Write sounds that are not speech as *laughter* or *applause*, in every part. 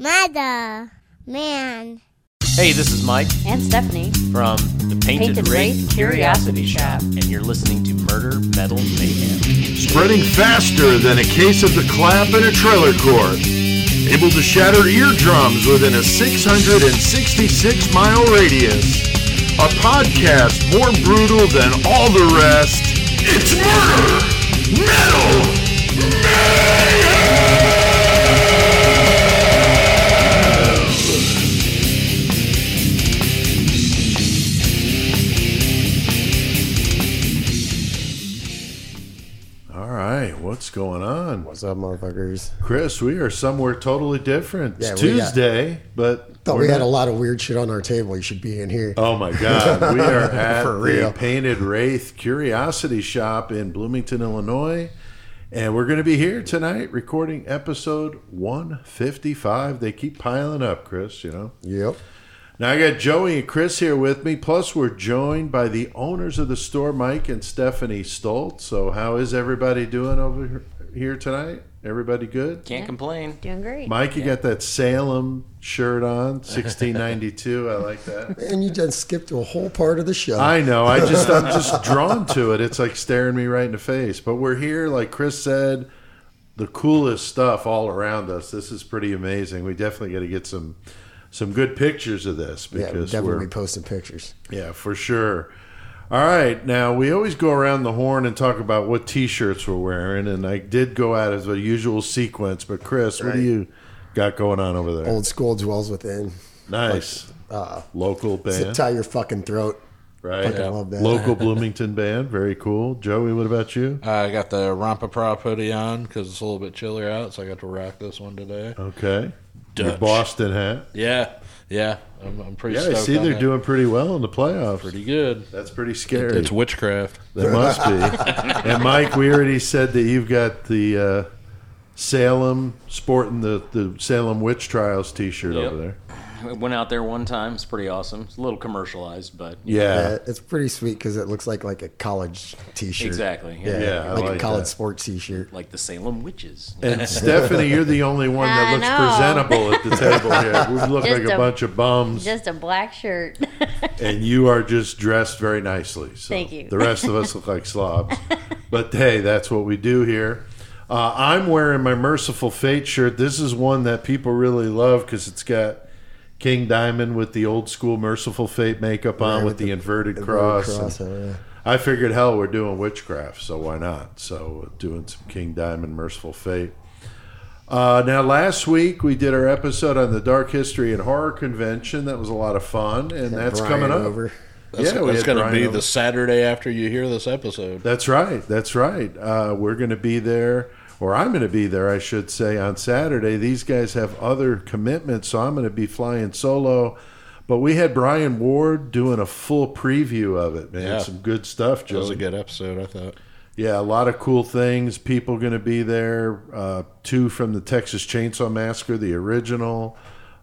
Mother, man. Hey, this is Mike and Stephanie from the Painted, Painted Wraith Wraith Curiosity Curiosity Shop, Shop. and you're listening to Murder Metal Mayhem. Spreading faster than a case of the clap in a trailer court. Able to shatter eardrums within a 666 mile radius. A podcast more brutal than all the rest. It's Murder Metal All what's going on? What's up, motherfuckers? Chris, we are somewhere totally different. It's Yeah, got- Tuesday, but Thought we had a lot of weird shit on our table. You should be in here. Oh my God, *laughs* we are at For the. Painted Wraith Curiosity Shop in Bloomington, Illinois, and we're going to be here tonight recording episode 155. They keep piling up, Chris. You know. Yep. Now I got Joey and Chris here with me. Plus, we're joined by the owners of the store, Mike and Stephanie Stoltz. So, how is everybody doing over here tonight? Everybody good? Can't complain. Doing great. Mike, you got that Salem shirt on, 1692. I like that. *laughs* And you just skipped a whole part of the show. I know. I just I'm *laughs* just drawn to it. It's like staring me right in the face. But we're here, like Chris said, the coolest stuff all around us. This is pretty amazing. We definitely got to get some some good pictures of this yeah, we'll definitely we're posting pictures. Yeah, for sure. All right, now we always go around the horn and talk about what T-shirts we're wearing, and I did go out as a usual sequence. But Chris, what do you got going on over there? Old school dwells within. nice Uh, local zip band, tie your fucking throat. right? fucking love that. Local *laughs* Bloomington band, very cool. Joey, what about you? I got the Rampa Prop hoodie on because it's a little bit chillier out, so I got to rock this one today. Okay, your Boston hat. Yeah, yeah, I'm, I'm pretty. Yeah, I see they're that. doing pretty well in the playoffs. pretty good. That's pretty scary. It's witchcraft. That must be. *laughs* and Mike, we already said that you've got the uh, Salem sporting the, the Salem witch trials T-shirt Yep. over there. I went out there one time. It's pretty awesome. It's a little commercialized, but Yeah, Yeah, it's pretty sweet because it looks like like a college T-shirt. exactly. Yeah, Yeah, I like, like a college that. sports T-shirt. Like the Salem witches. And *laughs* Stephanie, you're the only one that looks presentable at the table here. *laughs* We look Just like a, a- bunch of bums, Just a black shirt. *laughs* and you are just dressed very nicely. So Thank you. The rest of us look like slobs, but hey, that's what we do here. Uh, I'm wearing my Mercyful Fate shirt. This is one that people really love because it's got King Diamond with the old school Mercyful Fate makeup on Yeah, with with the, the- inverted the cross. cross, and yeah. I figured, hell, we're doing witchcraft, so why not? So doing some King Diamond Mercyful Fate. Uh, now, last week we did our episode on the Dark History and Horror Convention. That was a lot of fun, and that's Brian coming up. over. That's, Yeah, we that's had going to be over. the Saturday after you hear this episode. That's right. That's right. Uh, we're going to be there, or I'm going to be there, I should say, on Saturday. These guys have other commitments, so I'm going to be flying solo. But we had Brian Ward doing a full preview of it, man. Yeah. Some good stuff, That was a good episode, I thought. Yeah, a lot of cool things. People going to be there. Uh, two from the Texas Chainsaw Massacre, the original.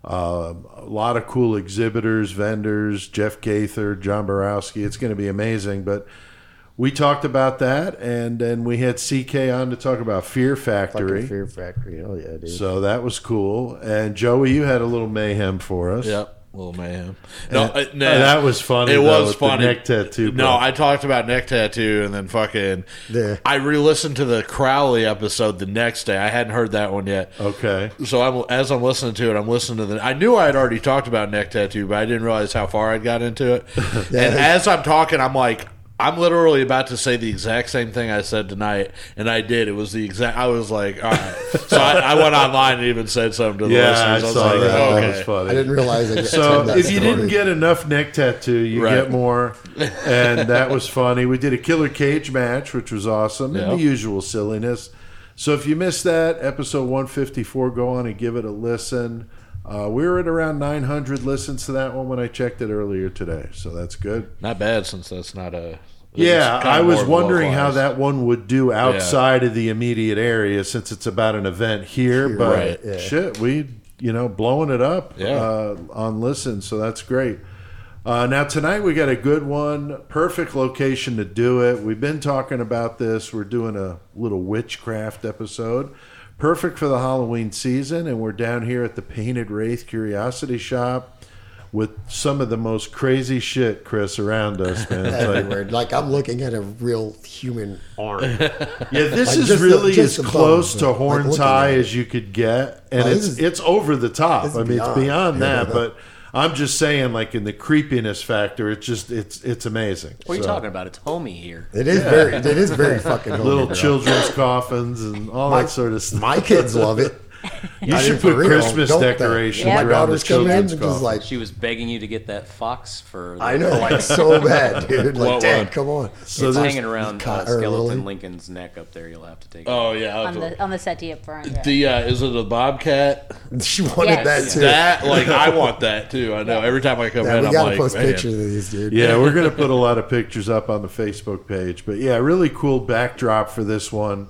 Uh, a lot of cool exhibitors, vendors. Jeff Gaither, John Borowski. It's going to be amazing. But we talked about that, and then we had CK on to talk about Fear Factory. Fucking Fear Factory. Oh yeah, dude. So that was cool. And Joey, you had a little mayhem for us. Yep. Little mayhem. No, And- uh, no, that was funny, It though, was with the funny. neck tattoo, No, bro. I talked about neck tattoo, and then fucking. Yeah. I re-listened to the Crowley episode the next day. I hadn't heard that one yet. Okay. So I'm, as I'm listening to it, I'm listening to the. I knew I had already talked about neck tattoo, but I didn't realize how far I'd got into it. *laughs* And as I'm talking, I'm like, I'm literally about to say the exact same thing I said tonight, and I did. It was the exact. I was like, all right. So I, I went online and even said something to the Yeah, I listeners. I was saw like, that. That okay. was funny. I didn't realize it. So that if you story. didn't get enough neck tattoo, you Right. get more, *laughs* and that was funny. We did a killer cage match, which was awesome, and the usual silliness. So if you missed that episode one fifty four, go on and give it a listen. Uh, we were at around nine hundred listens to that one when I checked it earlier today, so that's good. Not bad since that's not a. Yeah, I was wondering how that one would do outside of the immediate area since it's about an event here. but Right, yeah. shit, we you know blowing it up Yeah. uh, on listen, so that's great. Uh, now tonight we got a good one, perfect location to do it. We've been talking about this. We're doing a little witchcraft episode. Perfect for the Halloween season. And we're down here at the Painted Wraith Curiosity Shop with some of the most crazy shit, Chris, around us, man. *laughs* Like, Everywhere. Like I'm looking at a real human arm. *laughs* yeah, this Like is just the- really as close bones, to like horns looking high at it. as you could get, and Oh, it's is- it's over the top. I mean, it's beyond. beyond that, Yeah. but I'm just saying, like in the creepiness factor, it's just it's it's amazing. What are you So, talking about? It's homey here. It is very. It is very fucking *laughs* Little bro. children's coffins and all My, that sort of stuff. my kids love it. You should put real, Christmas don't decorations Yeah. My around the daughters come in children's and just like, She was begging you to get that fox for. The I know, like so bad, dude. Like, *laughs* Dad, one? come on. so it's hanging around uh, skeleton Lily. Lincoln's neck up there. You'll have to take. it. Oh yeah, on the it. on the settee up front. yeah. the uh, is it a bobcat? *laughs* She wanted Yes. that too. That like I *laughs* want that too. I know. Every time I come yeah, in, we I'm gotta like, post man. pictures of these, dude. Yeah, we're going to put a lot of pictures up on the Facebook page. But yeah, really cool backdrop for this one.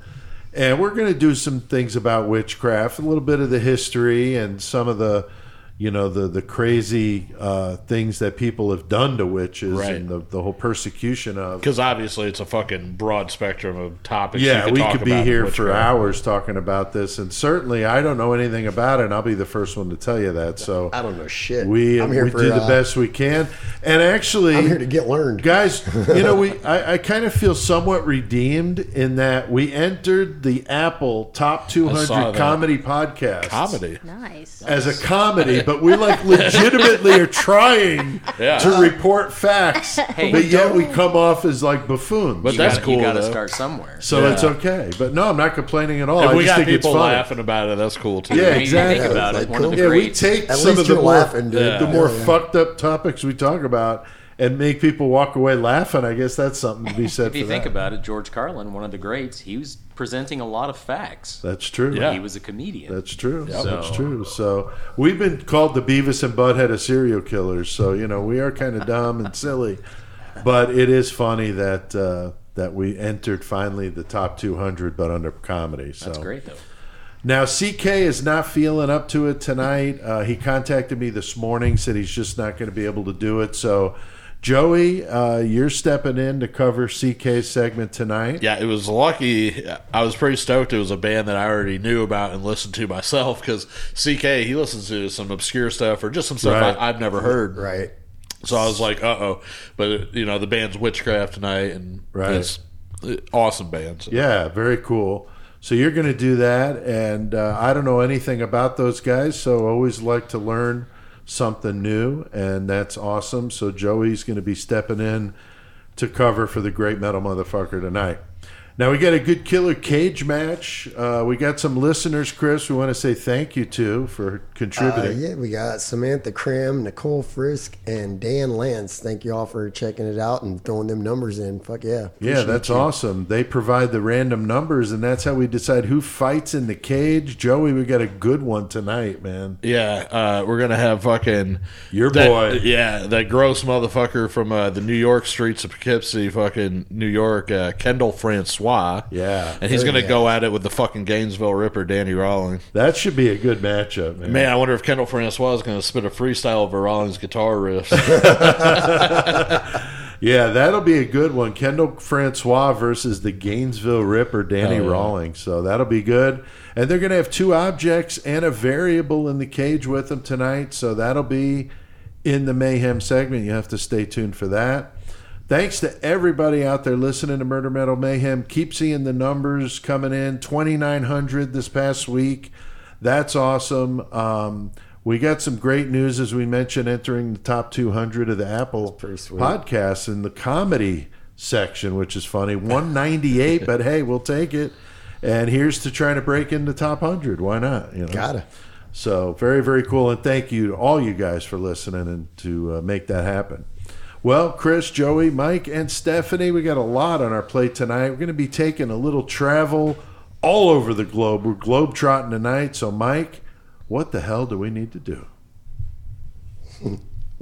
And we're going to do some things about witchcraft, a little bit of the history and some of the, you know, the the crazy uh, things that people have done to witches Right. and the, the whole persecution of. Because obviously it's a fucking broad spectrum of topics. you Yeah, we talk could be here for hours talking about this, and certainly I don't know anything about it. and I'll be the first one to tell you that. So I don't know shit. we I'm here we for, do the uh, best we can, and actually, I'm here to get learned. guys you know we *laughs* I, I kind of feel somewhat redeemed in that we entered the apple top 200 comedy podcast comedy. Nice. as a comedy but we like *laughs* legitimately are trying Yeah. to report facts but yet we come off as like buffoons But You that's gotta, cool, You got to though. start somewhere. so Yeah. it's okay but no i'm not complaining at all If i we just got think it's people funny laughing about it, that's cool too. Yeah, mean, exactly. You think about Yeah, it. it's One of like the yeah, we greats. take At some least of the you're more, laughing, dude. the Yeah, more yeah. fucked up topics we talk about and make people walk away laughing. I guess that's something to be said *laughs* If for you think that. about it, George Carlin, one of the greats, he was presenting a lot of facts. That's true. Yeah. He was a comedian. That's true. That's So- true. So we've been called the Beavis and Butthead of serial killers. So you know we are kind of *laughs* dumb and silly, but it is funny that uh, that we entered finally the top 200, but under comedy. So That's great, though. Now CK is not feeling up to it tonight. Uh, he contacted me this morning, said he's just not going to be able to do it. So. Joey, uh, you're stepping in to cover CK's segment tonight. Yeah, it was lucky. I was pretty stoked. It was a band that I already knew about and listened to myself because CK he listens to some obscure stuff or just some stuff Right. I, I've never heard. Right. So I was like, uh oh. But you know, the band's Witchcraft tonight, and Right. it's awesome bands. So. Yeah, very cool. So you're going to do that, and uh, I don't know anything about those guys, so I always like to learn something new, and that's awesome. So Joey's going to be stepping in to cover for the great metal motherfucker tonight. Now we got a good killer cage match. Uh, we got some listeners, Chris. We want to say thank you to for Uh, contributing. yeah, we got Samantha Krim, Nicole Frisk, and Dan Lance. Thank you all for checking it out and throwing them numbers in. Fuck yeah. Yeah, that's you. awesome. They provide the random numbers, and that's how we decide who fights in the cage. Joey, we got a good one tonight, man. Yeah, uh, we're gonna have fucking Your that- boy. Yeah, that gross motherfucker from uh, the New York streets of Poughkeepsie, fucking New York, uh, Kendall Francois. Yeah. and he's gonna go at it with the fucking Gainesville Ripper, Danny Rawlings. That should be a good matchup, man. Man, I wonder if Kendall Francois is gonna spit a freestyle over Rawlings guitar riffs. *laughs* Yeah, that'll be a good one. Kendall Francois versus the Gainesville Ripper, Danny Oh, yeah. Rawlings. So that'll be good. And they're going to have two objects and a variable in the cage with them tonight. So that'll be in the Mayhem segment. You have to stay tuned for that. Thanks to everybody out there listening to Murder Metal Mayhem. Keep seeing the numbers coming in 2,900 this past week. That's awesome. Um, we got some great news, as we mentioned, entering the top 200 of the Apple podcasts in the comedy section, which is funny. 198, *laughs* but hey, we'll take it. And here's to trying to break into the top 100. Why not? You know? Gotta. So very, very cool. And thank you to all you guys for listening and to uh, make that happen. Well, Chris, Joey, Mike, and Stephanie, we got a lot on our plate tonight. We're going to be taking a little travel all over the globe. We're globetrotting tonight. So, Mike, what the hell do we need to do? *laughs*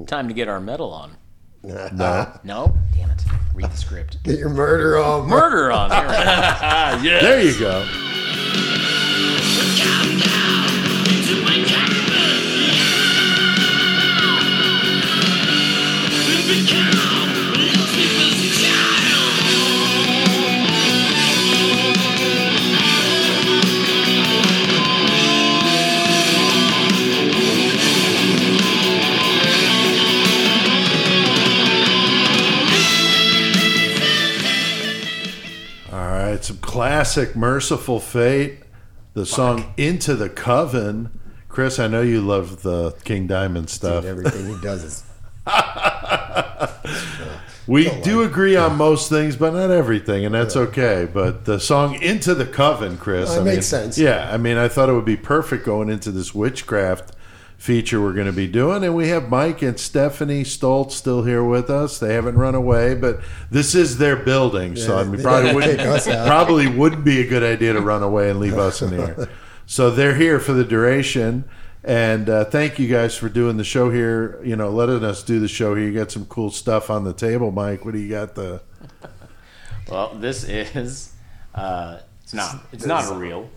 Time to get our medal on. *laughs* No. No? Damn it. Read the script. Get your murder on. Murder on. *laughs* There we go. yeah. There you go. classic Mercyful Fate, the Fuck. song Into the Coven. Chris, I know you love the King Diamond stuff. Dude, everything he does is we do agree on most things, but not everything, and that's okay. But the song "Into the Coven," Chris, Well, I makes mean, sense. Yeah, I mean, I thought it would be perfect going into this witchcraft feature we're going to be doing, and we have Mike and Stephanie Stoltz still here with us. They haven't run away, but this is their building, so I mean, probably wouldn't kick us out. probably wouldn't be a good idea to run away and leave us in here. *laughs* So they're here for the duration. And uh, thank you guys for doing the show here. You know, letting us do the show here. You got some cool stuff on the table, Mike. What do you got? The *laughs* Well, this is. Uh, it's not. It's not a real.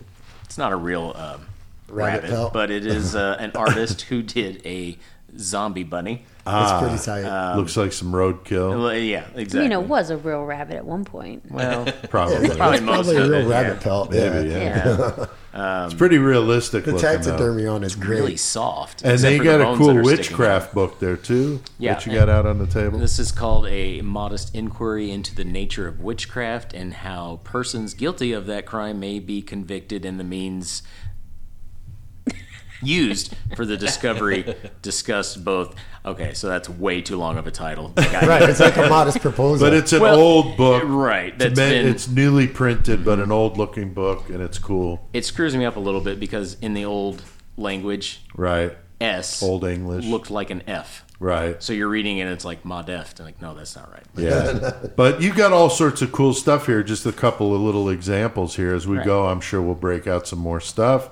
It's not a real um, Rabbit rabbit, but it is uh, an artist who did a zombie bunny. That's pretty tight. Um, looks like some roadkill. Well, yeah, exactly. You know, it was a real rabbit at one point. well, *laughs* *laughs* Probably. probably It's most probably a of real it, rabbit yeah. pelt. Maybe, yeah. yeah. Yeah, *laughs* It's pretty realistic The looking. though. taxidermy on is great. really soft. And except they for the got a bones cool that are sticking witchcraft book there too. Yeah, What you got out on the table? This is called a modest inquiry into the nature of witchcraft and how persons guilty of that crime may be convicted and the means used for the discovery *laughs* discussed both. Okay, so that's way too long of a title. Like, *laughs* I- Right, it's like a modest proposal. But it's an Well, old book. right, It's, that's meant- been- it's newly printed, but an old looking book, and it's cool. It screws me up a little bit because in the old language, Right. S Old English. looked like an F. Right. So you're reading it and it's like modeft. And like, no, that's not right. Yeah. *laughs* but you've got all sorts of cool stuff here. Just a couple of little examples here as we Right. go. I'm sure we'll break out some more stuff.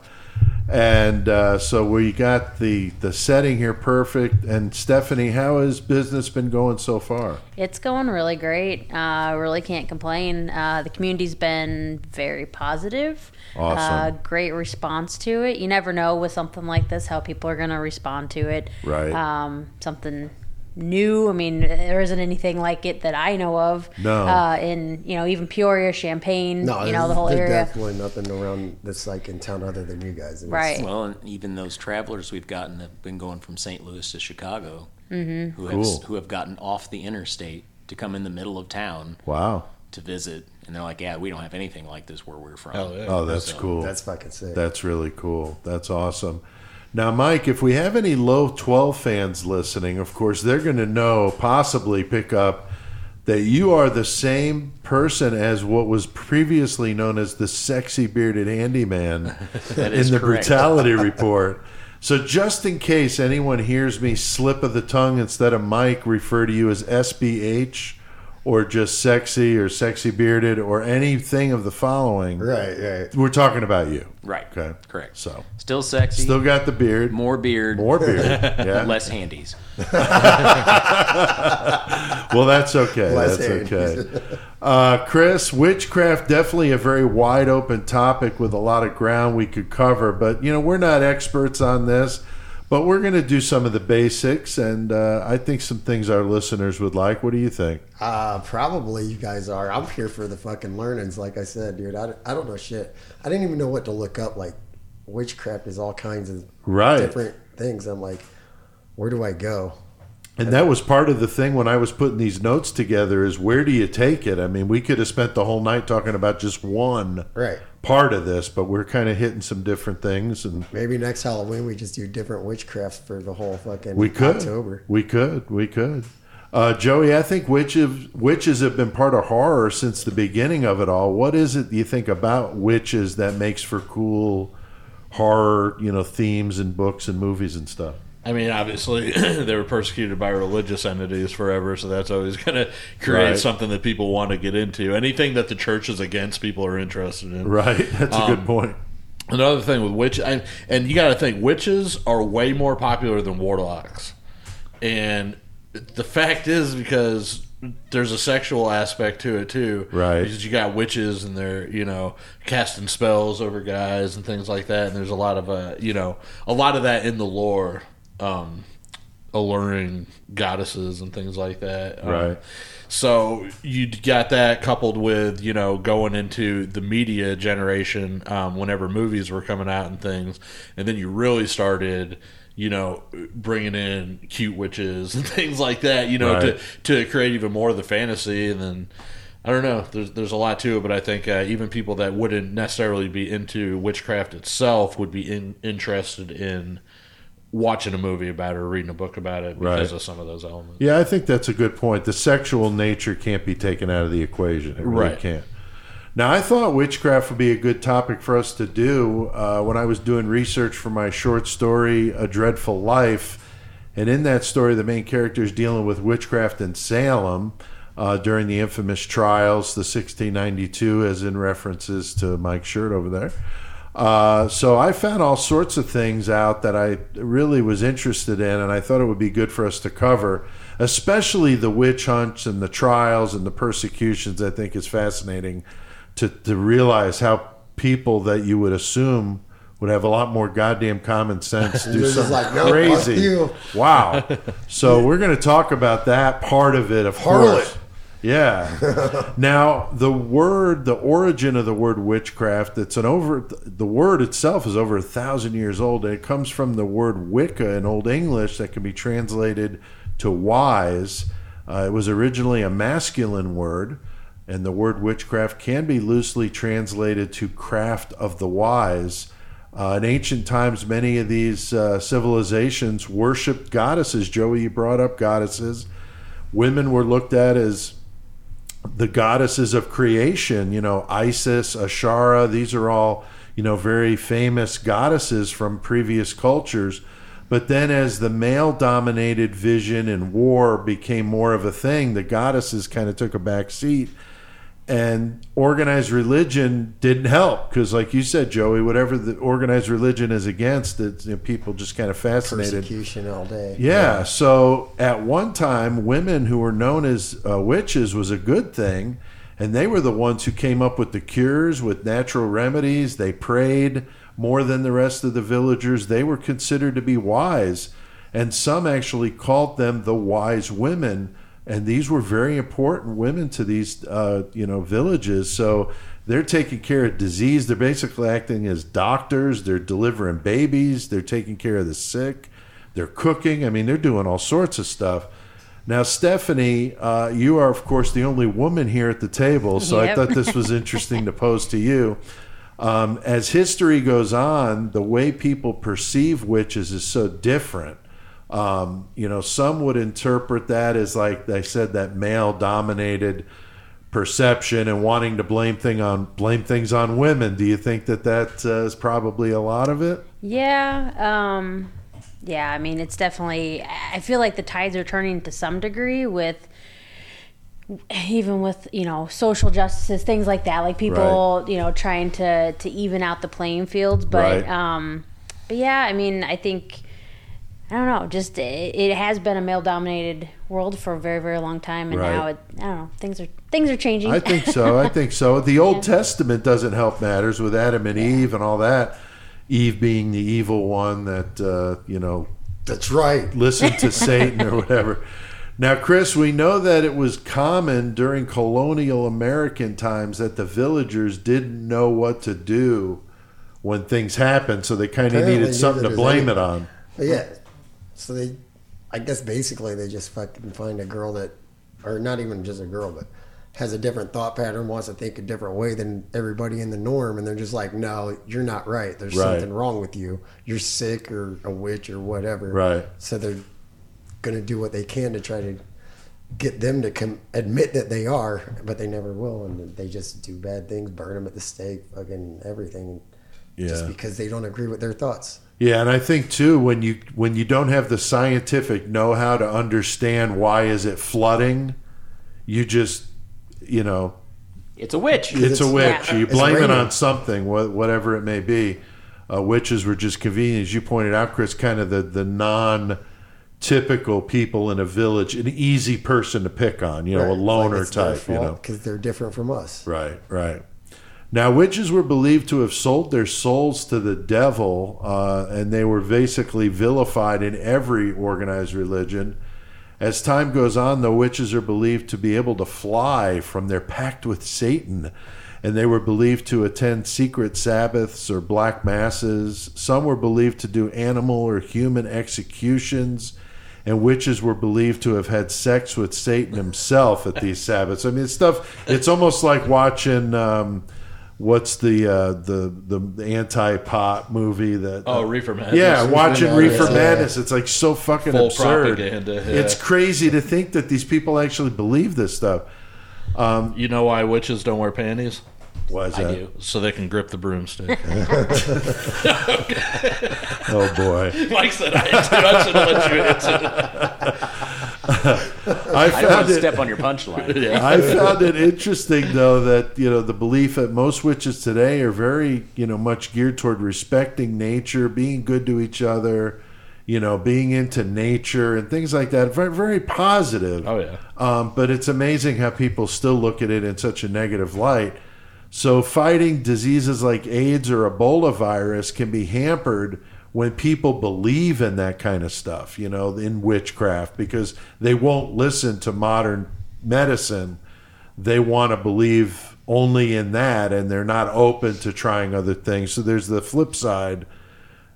And uh, so we got the the setting here perfect. And Stephanie, how has business been going so far? It's going really great. Uh, really can't complain. Uh, the community's been very positive. Awesome. Uh, great response to it. You never know with something like this how people are going to respond to it. Right. Um, something new. I mean, there isn't anything like it that I know of. No. Uh, in you know even Peoria, Champaign, no, you know the whole there's area. definitely nothing around that's like in town other than you guys. And Right. Well, and even those travelers we've gotten have been going from St. Louis to Chicago, who Cool. have who have gotten off the interstate to come in the middle of town Wow. to visit, and they're like, "Yeah, we don't have anything like this where we're from." Hell yeah. Oh, that's So, cool. That's fucking sick. That's really cool. That's awesome. Now, Mike, if we have any low 12 fans listening, of course, they're going to know, possibly pick up that you are the same person as what was previously known as the sexy bearded handyman *laughs* in the correct. brutality *laughs* report. So, just in case anyone hears me slip of the tongue instead of Mike, refer to you as SBH or just sexy or sexy bearded or anything of the following. right, right. We're talking about you. Right. Okay. Correct. So Still sexy. still got the beard, more, beard. more beard. beard. *laughs* Yeah. Less handies. *laughs* well, that's okay. Less that's handies. okay. Uh, Chris, witchcraft definitely a very wide open topic with a lot of ground we could cover. But you know, we're not experts on this. But we're going to do some of the basics, and uh, I think some things our listeners would like. What do you think? Uh, probably you guys are. I'm here for the fucking learnings. Like I said, dude, I, I don't know shit. I didn't even know what to look up. Like, witchcraft is all kinds of Right. different things. I'm like, where do I go? And that was part of the thing when I was putting these notes together is where do you take it? I mean, we could have spent the whole night talking about just one Right. Part of this, but we're kind of hitting some different things and Maybe next Halloween we just do different witchcrafts for the whole fucking we could October. We could. We could. Uh, Joey, I think witches witches have been part of horror since the beginning of it all. What is it you think about witches that makes for cool horror, you know, themes and books and movies and stuff? I mean, obviously, *clears throat* they were persecuted by religious entities forever, so that's always going to create Right. something that people want to get into. Anything that the church is against, people are interested in. Right. *laughs* That's a Um, good point. Another thing with witch, and, and you got to think, witches are way more popular than warlocks, and the fact is because there's a sexual aspect to it too, Right. Because you got witches and they're you know casting spells over guys and things like that, and there's a lot of uh you know a lot of that in the lore, um, alluring goddesses and things like that, Um, Right. so you got that coupled with you know going into the media generation um, whenever movies were coming out and things, and then you really started you know bringing in cute witches and *laughs* things like that. You know Right. to to create even more of the fantasy, and then I don't know. There's there's a lot to it, but I think uh, even people that wouldn't necessarily be into witchcraft itself would be in, interested in watching a movie about it or reading a book about it because Right. of some of those elements. Yeah, I think that's a good point. The sexual nature can't be taken out of the equation. It really Right. can't. Now, I thought witchcraft would be a good topic for us to do uh, when I was doing research for my short story, A Dreadful Life. And in that story, the main character is dealing with witchcraft in Salem uh, during the infamous trials, the 1692, as in references to Mike's shirt over there. Uh, so I found all sorts of things out that I really was interested in, and I thought it would be good for us to cover, especially the witch hunts and the trials and the persecutions. I think is fascinating to to realize how people that you would assume would have a lot more goddamn common sense *laughs* do something like, "No, crazy. you." Wow. So we're going to talk about that part of it, of Harlot. course. Yeah. *laughs* now the word, the origin of the word witchcraft, it's an over. The word itself is over a thousand years old, and it comes from the word Wicca in Old English that can be translated to wise. Uh, it was originally a masculine word, and the word witchcraft can be loosely translated to craft of the wise. Uh, in ancient times, many of these uh, civilizations worshipped goddesses. Joey, you brought up goddesses. Women were looked at as the goddesses of creation, you know, Isis, Asherah, these are all, you know, very famous goddesses from previous cultures. But then as the male dominated vision and war became more of a thing, the goddesses kind of took a back seat. And organized religion didn't help because, like you said, Joey, whatever the organized religion is against, it, you know, people just kind of fascinated. Persecution all day. Yeah. So at one time, women who were known as uh, witches was a good thing, and they were the ones who came up with the cures with natural remedies. They prayed more than the rest of the villagers. They were considered to be wise, and some actually called them the wise women. And these were very important women to these, uh, you know, villages. So they're taking care of disease. They're basically acting as doctors. They're delivering babies. They're taking care of the sick. They're cooking. I mean, they're doing all sorts of stuff. Now, Stephanie, uh, you are, of course, the only woman here at the table, so I thought this was interesting to pose to you. Um, as history goes on, the way people perceive witches is so different. Um, you know, some would interpret that as, like they said, that male dominated perception and wanting to blame thing on blame things on women. Do you think that that uh, is probably a lot of it? Yeah, um, yeah. I mean, it's definitely. I feel like the tides are turning to some degree with, even with you know social justices, things like that. Like people, you know, trying to to even out the playing fields. But Right. um, but yeah, I mean, I think. I don't know. Just it, it has been a male dominated world for a very very long time, and Right. now it. I don't know. Things are things are changing. I think so. I think so. *laughs* The Old Testament doesn't help matters with Adam and Eve and all that. Eve being the evil one that uh, you know That's right. Listen to *laughs* Satan or whatever. Now, Chris, we know that it was common during colonial American times that the villagers didn't know what to do when things happened, so they kind of needed something to blame does it on. Yeah. So they, I guess basically they just fucking find a girl that, or not even just a girl, but has a different thought pattern, wants to think a different way than everybody in the norm, and they're just like, no, you're not right. There's Right. something wrong with you. You're sick or a witch or whatever. Right. So they're gonna do what they can to try to get them to com- admit that they are, but they never will, and they just do bad things, burn them at the stake, fucking everything, yeah. just because they don't agree with their thoughts. Yeah, and I think too when you when you don't have the scientific know-how to understand why is it flooding, you just you know It's a witch. it's a witch. Yeah. You It's blame it on something, whatever it may be. Uh, witches were just convenient, as you pointed out, Chris. Kind of the the non typical people in a village, an easy person to pick on. You know, a loner type. You know, because they're different from us. Right, right. Now, witches were believed to have sold their souls to the devil, uh, and they were basically vilified in every organized religion. As time goes on, the witches are believed to be able to fly from their pact with Satan, and they were believed to attend secret Sabbaths or black masses. Some were believed to do animal or human executions, and witches were believed to have had sex with Satan himself at these Sabbaths. I mean, it's stuff. It's almost like watching. Um, what's the uh, the the anti pot movie that? Oh, Reefer Madness. Yeah, watching Madness, Reefer yeah. Madness. It's like so fucking Full absurd. propaganda, yeah. It's crazy to think that these people actually believe this stuff. Um, You know why witches don't wear panties? Why is I that? do. So they can grip the broomstick. *laughs* Oh boy. *laughs* Mike said I, I should have let you answer. *laughs* I I don't want found to it. step on your punchline. *laughs* I found it interesting though that you know the belief that most witches today are very you know much geared toward respecting nature, being good to each other, you know, being into nature and things like that. Very very positive. Oh, yeah. Um, but it's amazing how people still look at it in such a negative light. So fighting diseases like AIDS or Ebola virus can be hampered when people believe in that kind of stuff, you know, in witchcraft because they won't listen to modern medicine. They want to believe only in that and they're not open to trying other things. So there's the flip side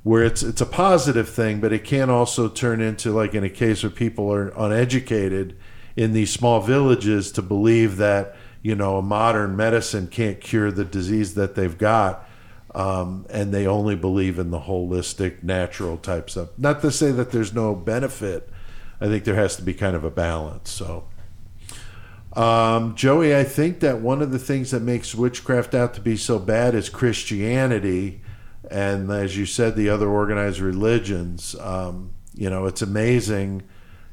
where it's it's a positive thing, but it can also turn into like in a case where people are uneducated in these small villages to believe that you know a modern medicine can't cure the disease that they've got, um, and they only believe in the holistic, natural type stuff. Not to say that there's no benefit. I think there has to be kind of a balance. So. Um, Joey, I think that one of the things that makes witchcraft out to be so bad is Christianity, and as you said, the other organized religions. Um, you know, it's amazing,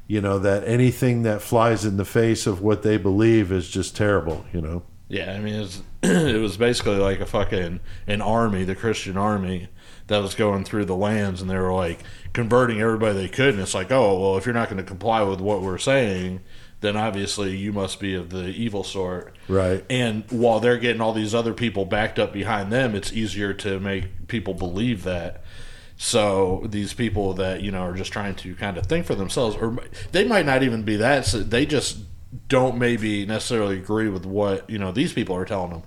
you know, that anything that flies in the face of what they believe is just terrible. You know, Yeah, I mean, it was, *clears throat* it was basically like a fucking an army, the Christian army, that was going through the lands, and they were like converting everybody they could. And it's like, oh, well, if you're not going to comply with what we're saying, then obviously you must be of the evil sort. Right. And while they're getting all these other people backed up behind them, it's easier to make people believe that. So these people that you know are just trying to kind of think for themselves, or they might not even be that. So they just don't maybe necessarily agree with what you know these people are telling them.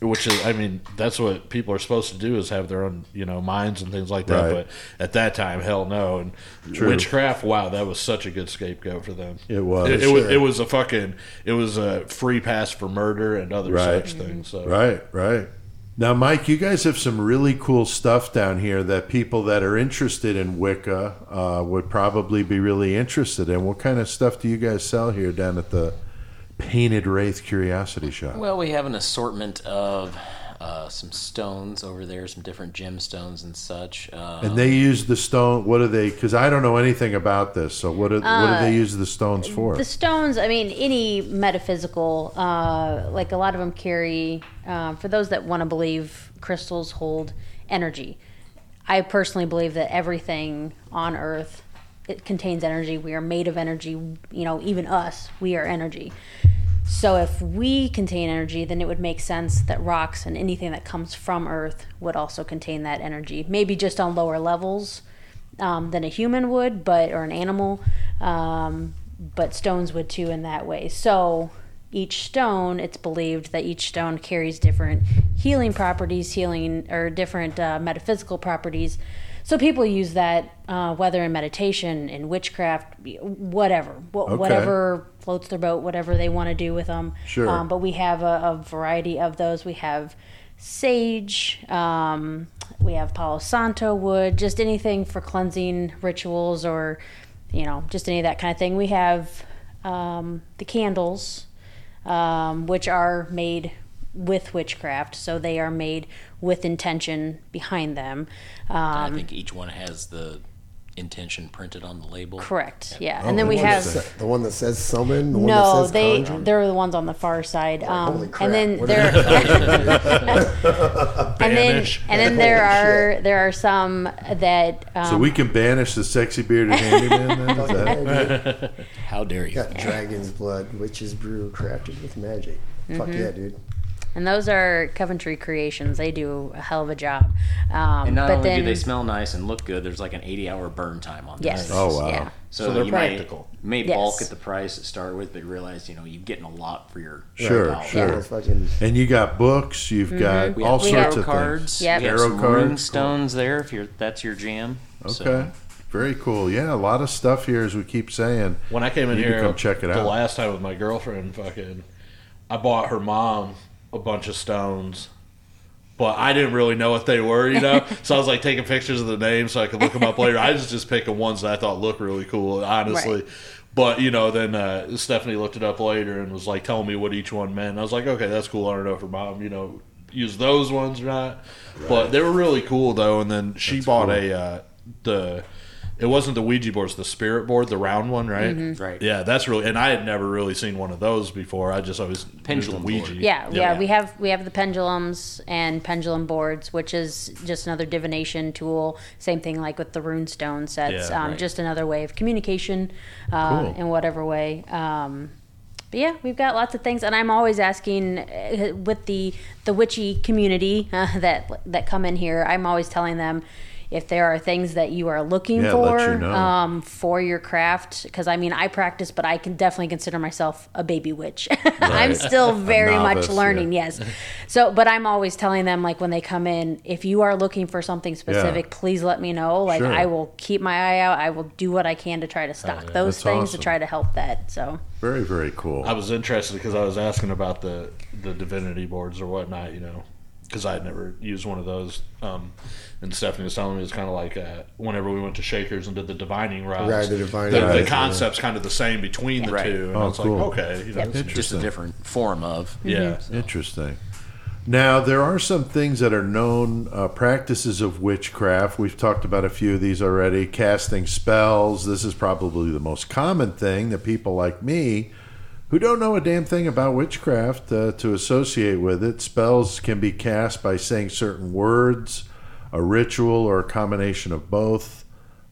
Which is, I mean, that's what people are supposed to do is have their own you know minds and things like that. Right. But at that time, hell no. And True. witchcraft, wow, that was such a good scapegoat for them. It was. It, it was. It was a fucking. It was a free pass for murder and other Right. such things. So. Right, right. Now, Mike, you guys have some really cool stuff down here that people that are interested in Wicca uh, would probably be really interested in. What kind of stuff do you guys sell here down at the Painted Wraith Curiosity Shop? Well, we have an assortment of uh, some stones over there, some different gemstones and such. Uh, and they use the stone. What are they? Because I don't know anything about this. So what do, what do they use the stones for? The stones, I mean, any metaphysical, uh, like a lot of them carry, uh, for those that want to believe crystals hold energy. I personally believe that everything on earth it contains energy. We are made of energy. You know, even us, we are energy. So if we contain energy, then it would make sense that rocks and anything that comes from Earth would also contain that energy. Maybe just on lower levels um, than a human would, but or an animal, um, but stones would too in that way. So each stone, it's believed that each stone carries different healing properties, healing or different uh, metaphysical properties. So people use that, uh, whether in meditation, in witchcraft, whatever, wh- Okay. whatever floats their boat, whatever they want to do with them. Sure. Um, but we have a, a variety of those. We have sage. Um, we have Palo Santo wood. Just anything for cleansing rituals or, you know, just any of that kind of thing. We have um, the candles, um, which are made with witchcraft, so they are made with intention behind them. I Um, think each one has the intention printed on the label. correct. Yeah, and then we The one have. that the one that says summon. The one No, that says they conjure. they're the ones on the far side. Um, holy crap, and then what *laughs* there, are and then and then there Holy are there are some that um, so we can banish the sexy bearded handyman. Then? How dare you? Got dragon's blood, witch's brew, crafted with magic. Fuck Mm-hmm. yeah, dude. And those are Coventry creations. They do a hell of a job. Um, And not but only then, do they smell nice and look good, there's like an 80 hour burn time on them. Yes. Oh, wow. Yeah. So, So they're you practical. May, may Yes. balk at the price to start with, but realize you know you're getting a lot for your Sure, dollar. sure. Those fucking and you got books. You've got We all have sorts tarot of cards. things. Yep. We have Tarot some cards. rune stones there if you're that's your jam. Okay. So, Very cool. Yeah, a lot of stuff here, as we keep saying. When I came in You here, come check it the out. last time with my girlfriend, fucking, I bought her mom a bunch of stones, but I didn't really know what they were, you know. *laughs* so I was like taking pictures of the names so I could look them up later. I was just picking ones that I thought looked really cool, honestly. Right. But you know, then uh, Stephanie looked it up later and was like telling me what each one meant. I was like, okay, that's cool. I don't know if her mom, you know, used those ones or not, but they were really cool though. And then she bought a uh, the. It wasn't the Ouija boards, the spirit board, the round one, right? Mm-hmm. Right. Yeah, that's really, and I had never really seen one of those before. I just always Pendulum the Ouija. board. Yeah, yeah, we have we have the pendulums and pendulum boards, which is just another divination tool. Same thing like with the rune stone sets. Yeah, um, right. Just another way of communication uh, Cool. in whatever way. Um, but yeah, we've got lots of things, and I'm always asking uh, with the the witchy community uh, *laughs* that that come in here. I'm always telling them if there are things that you are looking Yeah, for you know. um, for your craft. Because I mean, I practice, but I can definitely consider myself a baby witch. *laughs* I'm still A very much learning. yeah. Yes. So, but I'm always telling them like when they come in, if you are looking for something specific, please let me know. Like Sure. I will keep my eye out. I will do what I can to try to stock those That's things awesome. to try to help that. So. Very, very cool. I was interested because I was asking about the the divinity boards or whatnot, you know, because I had never used one of those. Um, and Stephanie was telling me it's kind of like uh, whenever we went to Shakers and did the divining rods. Right, the divining the, rods, the yeah. concept's kind of the same between the Right. two, and Oh, I was cool. like, okay, you know, Yep. it's- Just a different form of. yeah. Interesting. Now, there are some things that are known uh, practices of witchcraft. We've talked about a few of these already. Casting spells. This is probably the most common thing that people like me, who don't know a damn thing about witchcraft, uh, to associate with it. Spells can be cast by saying certain words, a ritual, or a combination of both.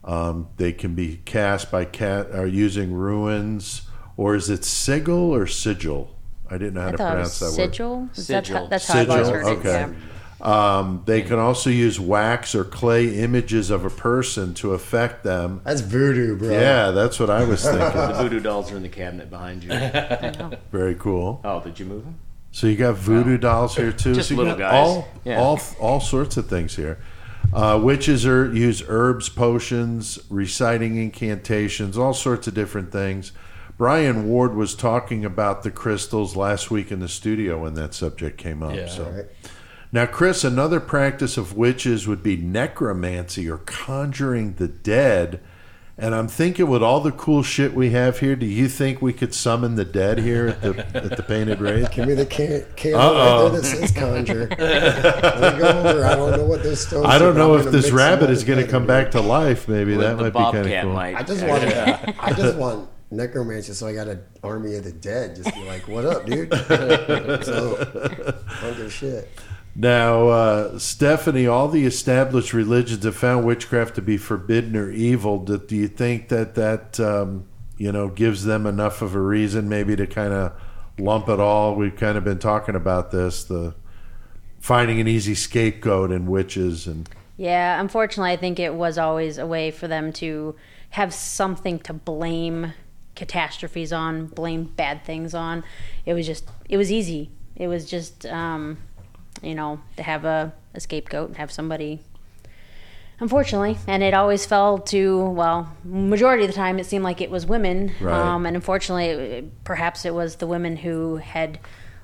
Um, they can be cast by cat or using runes, or is it sigil or sigil? I didn't know how I to thought it pronounce was that word. sigil. That's Sigil. how, that's how I've always Sigil, heard okay. it. Yeah. Um, they can also use wax or clay images of a person to affect them. That's voodoo, bro. Yeah, that's what I was *laughs* thinking. The voodoo dolls are in the cabinet behind you. Very cool. Oh, did you move them? So you got voodoo dolls here too. just so little guys. All, Yeah. all, all sorts of things here. Uh, witches are use herbs, potions, reciting incantations, all sorts of different things. Brian Ward was talking about the crystals last week in the studio when that subject came up. Yeah. so. Right. Now, Chris, another practice of witches would be necromancy or conjuring the dead. And I'm thinking, with all the cool shit we have here, do you think we could summon the dead here at the at the Painted Wraith? Give me the can- candle Uh-oh. right there that says conjure. When we go over, I don't know what this stone. I don't know if this rabbit is going to come back to life. Maybe that the might be kind of bobcat cool. might. I just want. I just want necromancy, so I got an army of the dead. Just be like, "What up, dude?" *laughs* so, I don't give shit. Now, uh, Stephanie, all the established religions have found witchcraft to be forbidden or evil. Do, do you think that that um, you know gives them enough of a reason, maybe, to kind of lump it all? We've kind of been talking about this, the finding an easy scapegoat in witches, and Yeah, unfortunately, I think it was always a way for them to have something to blame catastrophes on, blame bad things on. It was just, it was easy. It was just, um, you know, to have a, a scapegoat and have somebody. Unfortunately, and it always fell to well, majority of the time it seemed like it was women, Right. um, and unfortunately, it, perhaps it was the women who had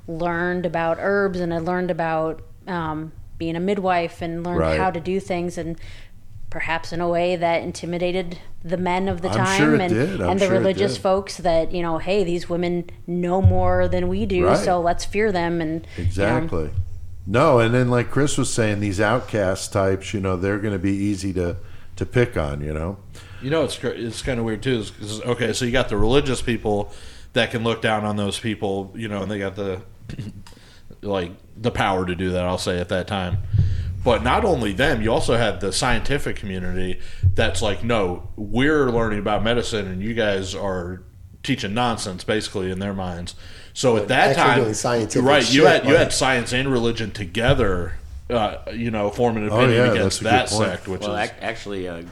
learned about herbs and had learned about um, being a midwife and learned Right. how to do things and perhaps in a way that intimidated the men of the I'm time sure and, and the sure religious folks that you know hey these women know more than we do Right. so let's fear them and you know, exactly. No, and then like Chris was saying, these outcast types, you know, they're going to be easy to to pick on. You know, You know, it's it's kind of weird too. Is, okay, so you got the religious people that can look down on those people, you know, and they got the *clears throat* like the power to do that. I'll say at that time. But not only them, you also had the scientific community that's like, no, we're learning about medicine, and you guys are teaching nonsense, basically in their minds. So at that time, doing scientific right? You shit, had you had science and religion together. Uh, you know, forming an Oh, opinion yeah, against that's a good that sect, which Well, is actually, uh,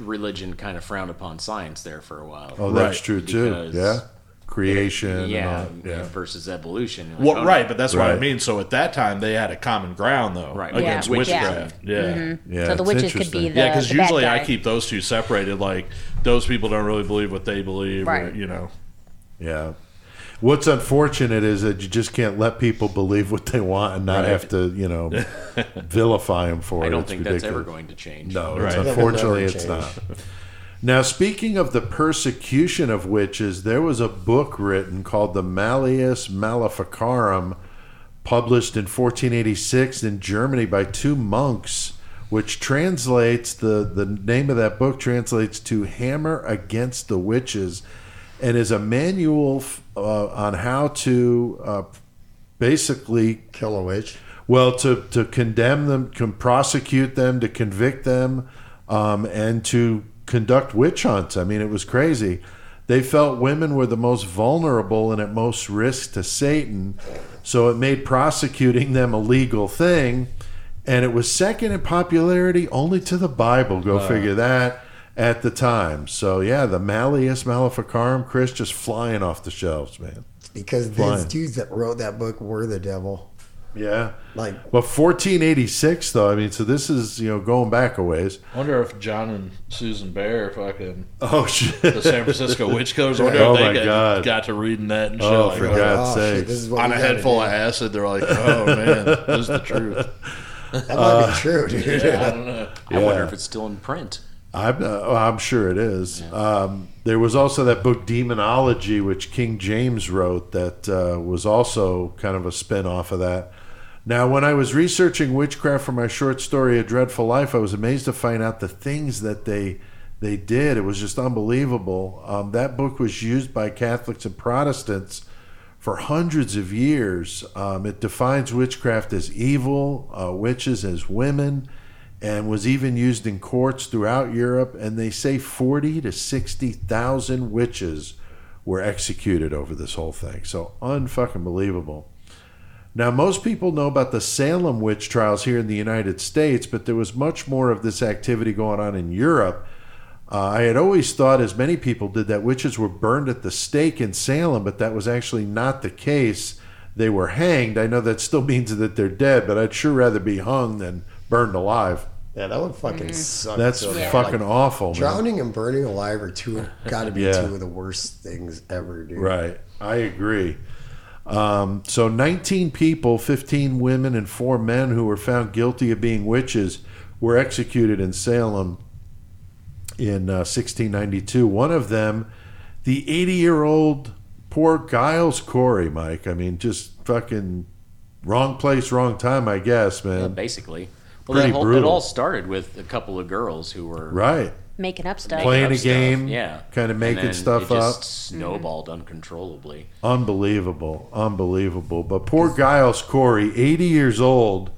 religion kind of frowned upon science there for a while. oh, that's true too. Because Yeah, creation. and yeah, all- yeah. versus evolution. Like, Well, oh, right, but that's what I mean. So at that time, they had a common ground, though, Right. against Yeah, yeah. witchcraft. Yeah, Yeah, so the witches could be the yeah. Because the bad usually I keep those two separated. Like those people don't really believe what they believe, or, Right. you know. Yeah. What's unfortunate is that you just can't let people believe what they want and not Right. have to, you know, *laughs* vilify them for it. I don't It's think that's ever going to change. No, Right. it's, unfortunately, it's not. Now, speaking of the persecution of witches, there was a book written called the Malleus Maleficarum, published in 1486 in Germany by two monks, which translates the the name of that book translates to "Hammer Against the Witches," and is a manual f- uh, on how to uh, basically Kill a witch. well, to, to condemn them, can prosecute them, to convict them, um, and to conduct witch hunts. I mean, it was crazy. They felt women were the most vulnerable and at most risk to Satan, so it made prosecuting them a legal thing. And it was second in popularity only to the Bible. Go figure that at the time. So yeah, the Malleus Maleficarum, Chris, just flying off the shelves, man. Because Fine. these dudes that wrote that book were the devil. Yeah. Like, But 1486, though, I mean, so this is, you know, going back a ways. I wonder if John and Susan Bear, fucking Oh, shit. the San Francisco *laughs* witch killers, I wonder Oh, if they my got, God. got to reading that and shit. Oh, like, for oh, God's oh, sake. shit, this is what on a gotta head full do. of acid, they're like, "Oh *laughs* man, this is the truth." That might be uh, true, dude. I don't know. I wonder if it's still in print. I'm, uh, oh, I'm sure it is. Um, there was also that book, Demonology, which King James wrote, that uh, was also kind of a spin off of that. Now, when I was researching witchcraft for my short story, A Dreadful Life, I was amazed to find out the things that they they did. It was just unbelievable. Um, that book was used by Catholics and Protestants for hundreds of years. Um, it defines witchcraft as evil, uh, witches as women, and was even used in courts throughout Europe. And they say 40 to 60,000 witches were executed over this whole thing. So unfucking believable. Now, most people know about the Salem witch trials here in the United States, but there was much more of this activity going on in Europe. Uh, I had always thought, as many people did, that witches were burned at the stake in Salem, but that was actually not the case. They were hanged. I know that still *laughs* means that they're dead, but I'd sure rather be hung than burned alive. Yeah, that would fucking suck. That's so bad. fucking Like, awful, man. Drowning and burning alive are two, got to be *laughs* Yeah. two of the worst things ever, dude. Right. I agree. Um, so 19 people, 15 women, and four men who were found guilty of being witches were executed in Salem in uh, 1692. One of them, the 80 year old poor Giles Corey, Mike. I mean, just fucking wrong place, wrong time, I guess, man. basically. Well, Pretty that whole, it all started with a couple of girls who were Right. making up stuff. Playing up a stuff. game, yeah, kinda And making then stuff it just up. snowballed uncontrollably. Unbelievable, unbelievable. But poor Giles Corey, 80 years old,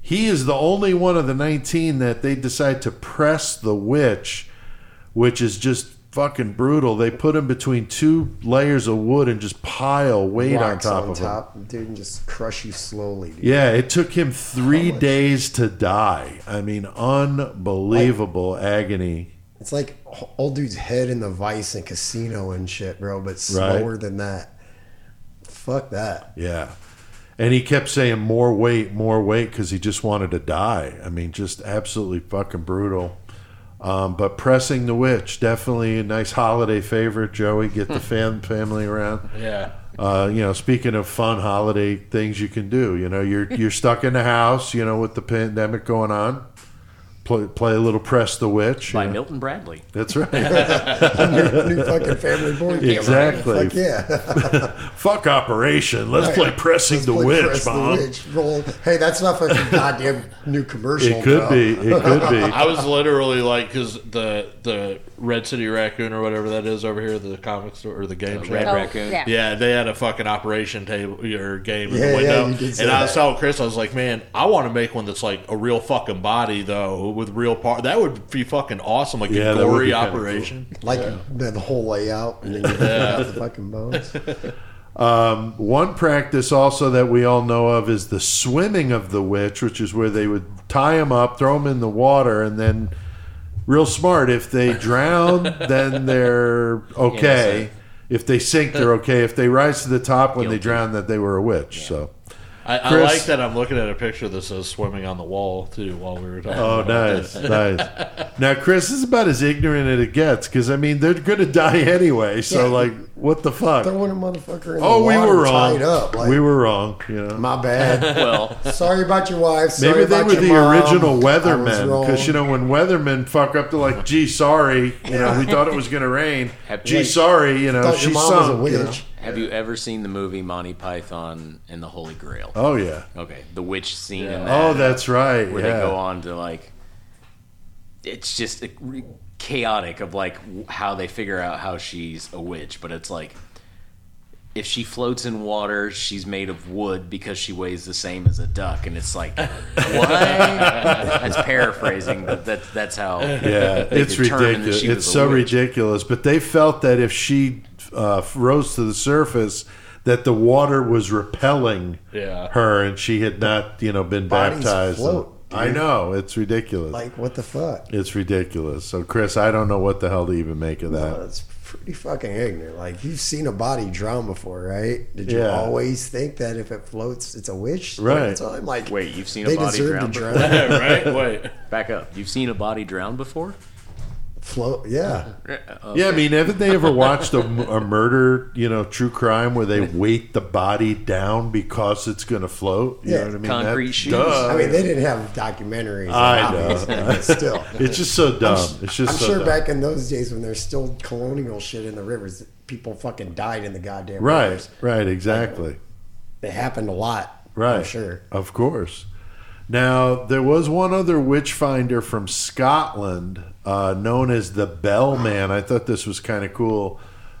he is the only one of the 19 that they decide to press the witch, which is just fucking brutal. They put him between two layers of wood and just pile weight on top on of him. top, dude, and just crush you slowly, dude. Yeah, it took him three days to die. I mean, unbelievable agony. It's like old dude's head in the vice and casino and shit, bro, but Right. slower than that. Fuck that. Yeah. And he kept saying more weight, more weight because he just wanted to die. I mean, just absolutely fucking brutal. Um, but pressing the witch, definitely a nice holiday favorite. Joey, get the *laughs* fam- family around. Yeah. Uh, you know, speaking of fun holiday things you can do, you know, you're you're stuck in the house, you know, with the pandemic going on. Play, play a little press the witch. By you know. Milton Bradley. That's right. *laughs* new, new fucking family board *laughs* game. Exactly. Fuck yeah. *laughs* Fuck operation. Let's play pressing Let's the play witch, Press the Mom. Witch. Roll. Hey, that's not fucking goddamn new commercial. It could bro. be. It could be. I was literally like, because the the Red City Raccoon or whatever that is over here, the comic store or the game shop. Red Oh, Raccoon. yeah. Yeah, they had a fucking operation table or game in Yeah, the yeah, window. you did say and I was that. telling Chris, I was like, man, I want to make one that's like a real fucking body though, with real part. That would be fucking awesome, like Yeah, a that gory be kinda operation. Like the, the whole layout, and then you yeah. the fucking bones. *laughs* Um, one practice also that we all know of is the swimming of the witch, which is where they would tie them up, throw them in the water, and then, real smart, if they *laughs* drown, then they're okay. if they sink, they're okay. If they rise to the top when they drown, that they were a witch. So, I, I Chris- like that I'm looking at a picture that says swimming on the wall too while we were talking. oh, about nice, this. nice. *laughs* Now, Chris this is about as ignorant as it gets because I mean they're going to die *laughs* anyway. So, Yeah. like, what the fuck? Throwing a motherfucker in Oh, the we were wrong. tied up. Like, we were wrong. You know. My bad. *laughs* Well, Sorry about your wife. Sorry Maybe they about were the mom. original weathermen because you know when weathermen fuck up, they're like, "Gee, sorry, you know, we thought it was going to rain. *laughs* Gee, sorry, you know, thought she sunk." was a you know. have you ever seen the movie Monty Python and the Holy Grail? Oh yeah. Okay, the witch scene in oh, that. Oh, that's right. where yeah. they go on to like it's just re- chaotic of like how they figure out how she's a witch but it's like if she floats in water she's made of wood because she weighs the same as a duck and it's like *laughs* what that's paraphrasing but that's that's how Yeah, they it's ridiculous. It's so witch. ridiculous. But they felt that if she uh, rose to the surface, that the water was repelling Yeah. her, and she had not, you know, been Bodies baptized. float, I know it's ridiculous. Like, what the fuck? it's ridiculous. So, Chris, I don't know what the hell to even make of that. That's pretty fucking ignorant. Like, you've seen a body drown before, right? Did you Yeah. always think that if it floats, it's a witch? Right. So I'm like, wait you've seen a body deserve drown before? drown. *laughs* right? Wait. *laughs* back up you've seen a body drown before Float, yeah. Yeah, I mean, haven't they ever watched a, a murder, you know, true crime where they weight the body down because it's going to float? You Yeah. know what I mean? Concrete That- shoes. duh. I mean, they didn't have documentaries. I obviously, know. but still. *laughs* It's just so dumb. It's just I'm so sure dumb. back in those days when there's still colonial shit in the rivers, people fucking died in the goddamn Right, rivers. right, exactly. It happened a lot. Right. I'm sure. Of course. Now, there was one other witch finder from Scotland uh, known as the Bellman. I thought this was kind of cool.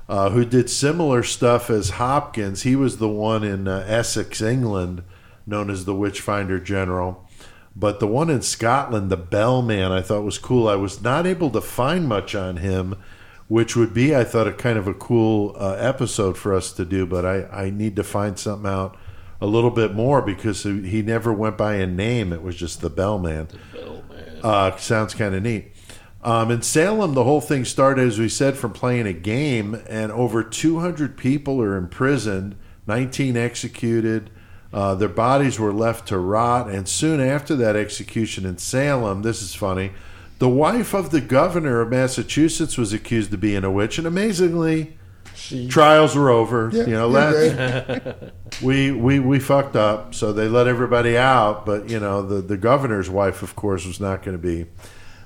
Uh, who did similar stuff as Hopkins. He was the one in uh, Essex, England, known as the Witch Finder General. But the one in Scotland, the Bellman, I thought was cool. I was not able to find much on him, which would be, I thought, a kind of a cool uh, episode for us to do. But I, I need to find something out a little bit more because he never went by a name. It was just the Bellman. Uh, sounds kind of neat. Um, in Salem, the whole thing started, as we said, from playing a game, and over 200 people are imprisoned, 19 executed. Uh, their bodies were left to rot, and soon after that execution in Salem, this is funny, the wife of the governor of Massachusetts was accused of being a witch, and amazingly, She, trials were over. Yeah, you know, you're let, *laughs* we, we we fucked up, so they let everybody out. But you know, the the governor's wife, of course, was not going to be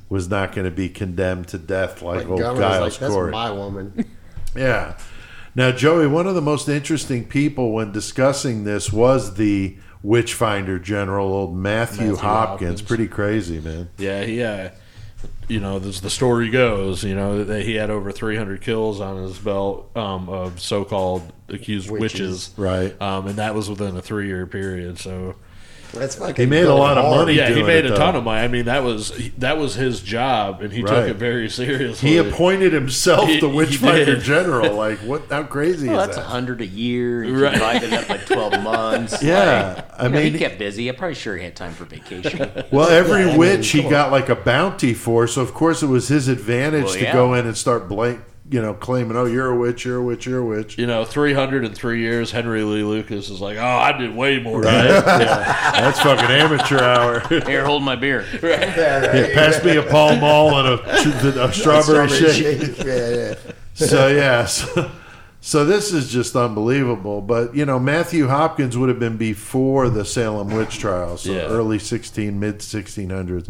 was not going to be condemned to death like, like, old governor's Giles like, that's Corey. my woman. *laughs* Yeah. Now, Joey, one of the most interesting people when discussing this was the witch finder general, old Matthew, Matthew Hopkins. Hopkins. Pretty crazy, man. Yeah, he, uh, you know, as the story goes, you know, that he had over 300 kills on his belt um, of so-called accused witches. Witches. Right. Um, and that was within a three-year period. So That's fucking. He made a going lot of hard. money. yeah, he made it, a though. ton of money. I mean, that was that was his job, and he Right. took it very seriously. He appointed himself He- the witch he general. *laughs* Like, what? How crazy Well, is that's a that? hundred a year. You Right. divide it up by twelve *laughs* months. Yeah, Like, I you know, mean- he kept busy. I'm pretty sure he had time for vacation. *laughs* Well, every Yeah, I mean, witch he got like a bounty for, so of course it was his advantage Well, to yeah. go in and start blank, you know, claiming, "Oh, you're a witch, you're a witch, you're a witch." you know, 303 years, Henry Lee Lucas is like, oh, I did way more. Right? Right? *laughs* yeah. That's fucking amateur hour. *laughs* Here, hold my beer. *laughs* Yeah, right. Yeah, pass me a Pall Mall and a, a strawberry, shake. Yeah, yeah. So yeah, so, so this is just unbelievable. But you know, Matthew Hopkins would have been before the Salem witch trials, so Yeah. early sixteen, mid sixteen hundreds.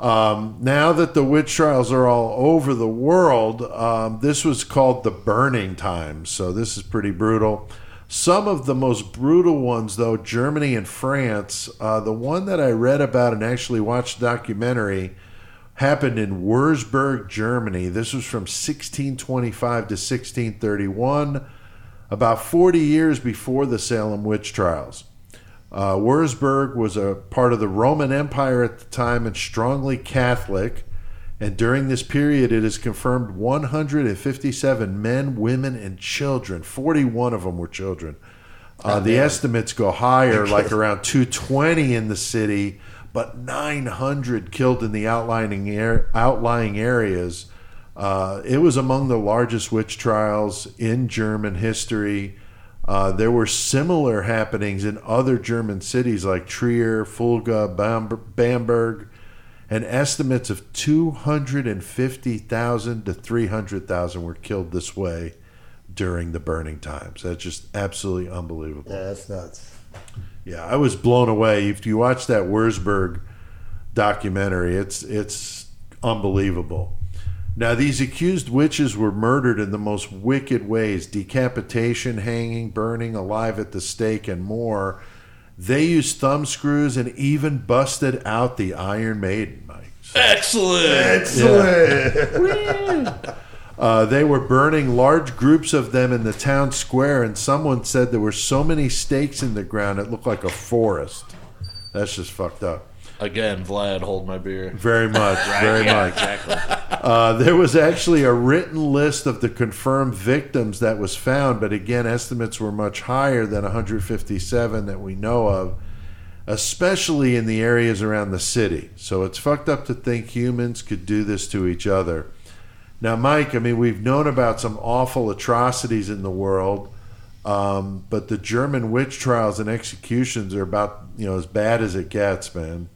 Um, now that the witch trials are all over the world, um, this was called the burning times. So this is pretty brutal. Some of the most brutal ones, though, Germany and France. Uh, the one that I read about and actually watched a documentary happened in Wurzburg, Germany. This was from 1625 to 1631, about 40 years before the Salem witch trials. Uh, Wurzburg was a part of the Roman Empire at the time and strongly Catholic. And during this period, it is confirmed 157 men, women, and children. 41 of them were children. Uh, the estimates go higher, like around 220 in the city, but 900 killed in the outlying, air, outlying areas. Uh, it was among the largest witch trials in German history. Uh, there were similar happenings in other German cities like Trier, Fulda, Bamberg, and estimates of 250,000 to 300,000 were killed this way during the burning times. That's just absolutely unbelievable. Yeah, that's nuts. Yeah, I was blown away. If you watch that Wurzburg documentary, it's it's unbelievable. Now, these accused witches were murdered in the most wicked ways decapitation, hanging, burning alive at the stake, and more. They used thumb screws and even busted out the Iron Maiden, Mike. Excellent. *laughs* Uh, they were burning large groups of them in the town square, and someone said there were so many stakes in the ground it looked like a forest. That's just fucked up. Again, Vlad, hold my beer. Very much, very yeah, much. exactly. Uh, there was actually a written list of the confirmed victims that was found, but again, estimates were much higher than 157 that we know of, especially in the areas around the city. So it's fucked up to think humans could do this to each other. Now, Mike, I mean, we've known about some awful atrocities in the world, um, but the German witch trials and executions are about, you know, as bad as it gets, man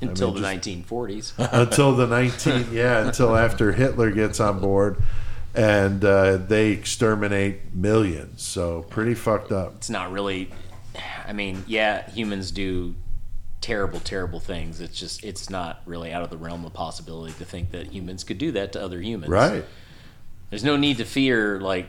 Until mean, the just- 1940s. *laughs* until the 19 yeah until after hitler gets on board and uh, they exterminate millions so pretty fucked up It's not really. I mean, yeah, humans do terrible, terrible things. It's just, it's not really out of the realm of possibility to think that humans could do that to other humans. right There's no need to fear, like,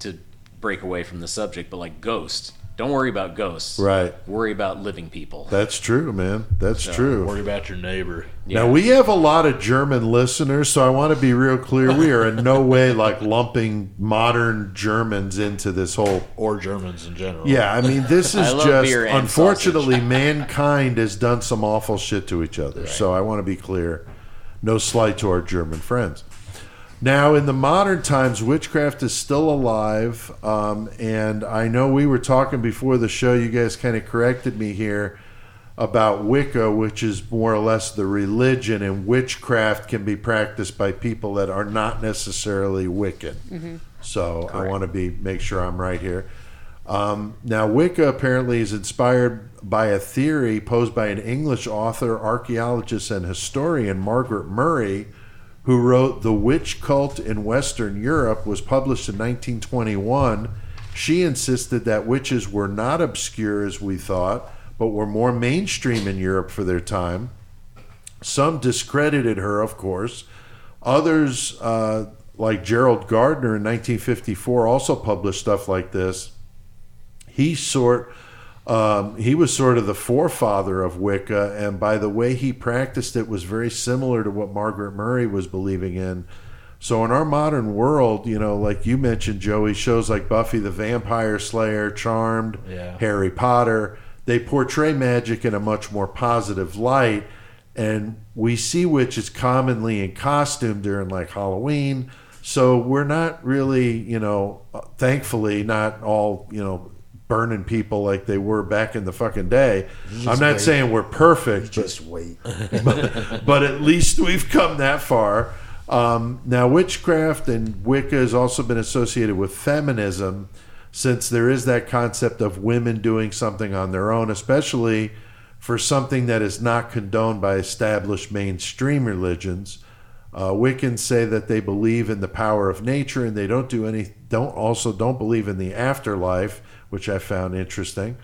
to break away from the subject, but like ghosts. Don't worry about ghosts. Right. Worry about living people. that's true man that's true Worry about your neighbor. now we have a lot of german listeners so i want to be real clear we are in no way like lumping modern germans into this whole Or Germans in general. yeah i mean this *laughs* is just unfortunately *laughs* mankind has done some awful shit to each other so i want to be clear no slight to our german friends Now, in the modern times, witchcraft is still alive. Um, and I know we were talking before the show, you guys kind of corrected me here about Wicca, which is more or less the religion, and witchcraft can be practiced by people that are not necessarily Wiccan. So I want to be make sure I'm right here. Um, now, Wicca apparently is inspired by a theory posed by an English author, archaeologist, and historian, Margaret Murray, who wrote The Witch Cult in Western Europe, was published in 1921. She insisted that witches were not obscure as we thought, but were more mainstream in Europe for their time. Some discredited her, of course. Others, uh, like Gerald Gardner in 1954, also published stuff like this. He sort um, he was sort of the forefather of Wicca, and by the way he practiced it was very similar to what Margaret Murray was believing in. So in our modern world, you know, like you mentioned, Joey, shows like Buffy the Vampire Slayer, Charmed, Yeah. Harry Potter, they portray magic in a much more positive light. And we see witches commonly in costume during like Halloween. So we're not really, you know, uh, thankfully, not all, you know, burning people like they were back in the fucking day. I'm not wait. saying we're perfect, but Just wait. *laughs* but at least we've come that far. Um, now, witchcraft and Wicca has also been associated with feminism, since there is that concept of women doing something on their own, especially for something that is not condoned by established mainstream religions. Uh, Wiccans say that they believe in the power of nature, and they don't do any. Don't also don't believe in the afterlife, which I found interesting.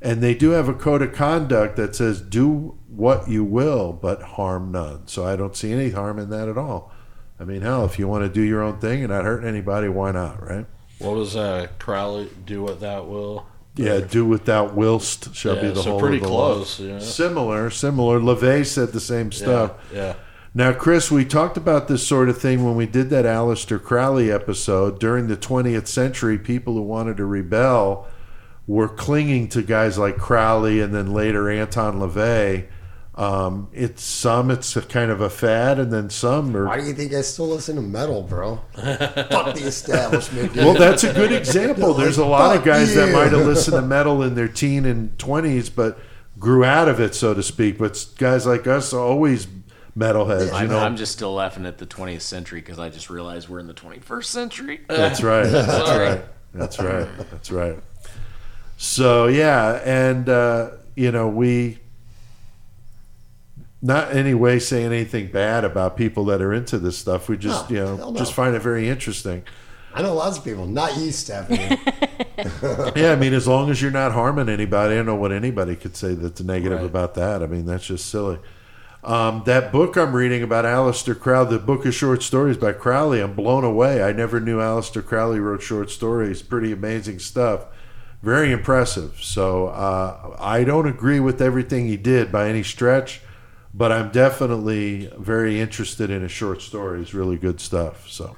And they do have a code of conduct that says, do what you will, but harm none. So I don't see any harm in that at all. I mean, hell, if you want to do your own thing and not hurt anybody, why not, right? What was uh, Crowley? Do what thou will. Yeah, do without whilst shall be the so whole pretty of the law. close, yeah. Similar, similar. LaVey said the same stuff. Yeah. Now, Chris, we talked about this sort of thing when we did that Aleister Crowley episode. During the 20th century, people who wanted to rebel were clinging to guys like Crowley and then later Anton LaVey. Um, it's some it's a kind of a fad, and then some Why do you think I still listen to metal, bro? *laughs* Fuck the establishment. dude. Well, that's a good *laughs* example. There's a lot of Fuck guys that might have listened to *laughs* metal in their teen and 20s, but grew out of it, so to speak. But guys like us are always metalheads. You I'm, know, I'm just still laughing at the 20th century because I just realized we're in the 21st century. That's right. That's right. That's right. That's right. So yeah, and uh, you know we not in any way saying anything bad about people that are into this stuff. We just No, you know no. just find it very interesting. I know lots of people, not you, Stephanie. *laughs* *laughs* Yeah, I mean, as long as you're not harming anybody, I don't know what anybody could say that's negative Right. about that. I mean, that's just silly. Um, that book I'm reading about Aleister Crowley, the book of short stories by Crowley, I'm blown away. I never knew Aleister Crowley wrote short stories. Pretty amazing stuff. Very impressive. So uh, I don't agree with everything he did by any stretch, but I'm definitely very interested in his short stories. Really good stuff. So.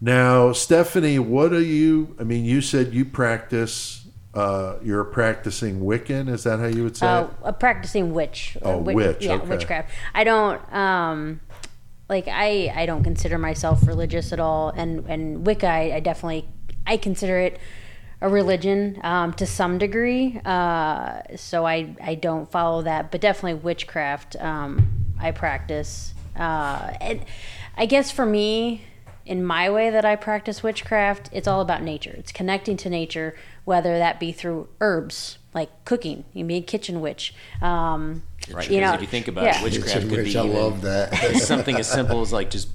Now, Stephanie, what are you? I mean, you said you practice. Uh, you're a practicing Wiccan. Is that how you would say Uh, it? a practicing witch. Oh, Uh, wi- witch, Yeah, okay. witchcraft. I don't um, like. I I don't consider myself religious at all, and and Wicca. I, I definitely I consider it a religion um, to some degree. Uh, so I I don't follow that, but definitely witchcraft. Um, I practice. Uh, and I guess for me, in my way that I practice witchcraft, it's all about nature. It's connecting to nature, whether that be through herbs, like cooking. You can be a kitchen witch. Um, Right. You know, if you think about yeah. it, witchcraft could Which be I even love that. something as simple as like just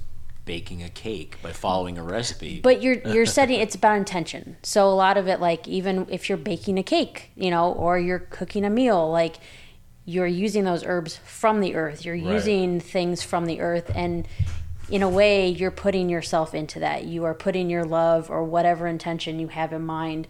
baking a cake by following a recipe. But you're you're setting it's about intention. So a lot of it, like even if you're baking a cake, you know, or you're cooking a meal, like you're using those herbs from the earth. You're using things from the earth, and in a way, you're putting yourself into that. You are putting your love or whatever intention you have in mind,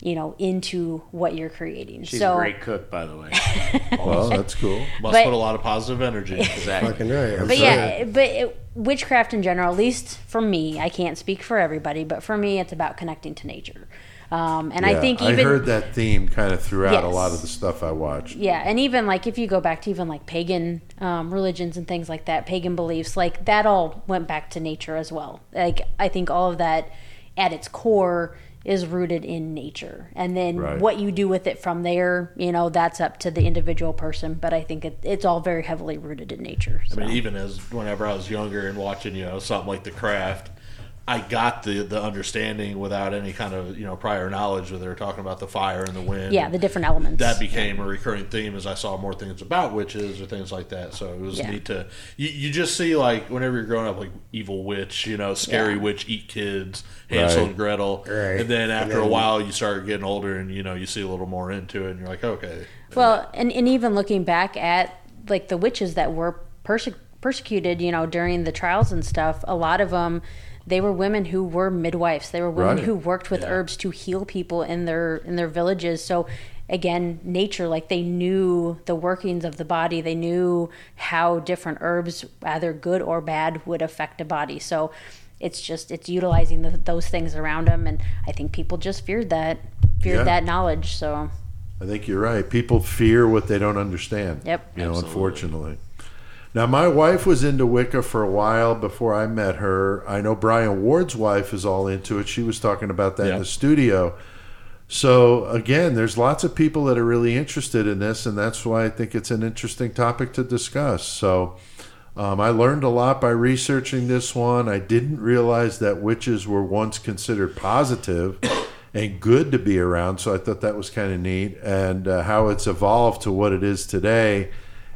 you know, into what you're creating. She's so a great cook, by the way. *laughs* Well, *laughs* that's cool. Must But- put a lot of positive energy. Exactly. *laughs* Fucking right. I'm but sorry. yeah, but it, witchcraft in general, at least for me, I can't speak for everybody, but for me, it's about connecting to nature. Um, and I think even I heard that theme kind of throughout a lot of the stuff I watched. yeah, and even like if you go back to even like pagan um, religions and things like that, pagan beliefs, like that all went back to nature as well. Like I think all of that at its core is rooted in nature, and then Right. what you do with it from there, you know, that's up to the individual person. But I think it, it's all very heavily rooted in nature. So. I mean, even as whenever I was younger and watching, you know, something like The Craft, I got the the understanding without any kind of you know prior knowledge. Where they were talking about the fire and the wind. yeah, the different elements. that became a recurring theme as I saw more things about witches or things like that. So it was Yeah. neat to you, you just see like whenever you're growing up like evil witch, you know, scary Yeah. witch eat kids, Hansel Right. and Gretel, Right. and then And after a while you start getting older and you know you see a little more into it and you're like okay, Well, and, and even looking back at like the witches that were perse- persecuted, you know, during the trials and stuff, a lot of them, they were women who were midwives. They were women Right. who worked with herbs to heal people in their in their villages. So again, nature, like they knew the workings of the body. They knew how different herbs, either good or bad, would affect a body. So it's just it's utilizing the, those things around them, and I think people just feared that feared Yeah. that knowledge. So I think you're right. People fear what they don't understand. Yep. You know, Absolutely. unfortunately. Now, my wife was into Wicca for a while before I met her. I know Brian Ward's wife is all into it. She was talking about that in the studio. So, again, there's lots of people that are really interested in this, and that's why I think it's an interesting topic to discuss. So, um, I learned a lot by researching this one. I didn't realize that witches were once considered positive and good to be around, so I thought that was kind of neat. And uh, how it's evolved to what it is today,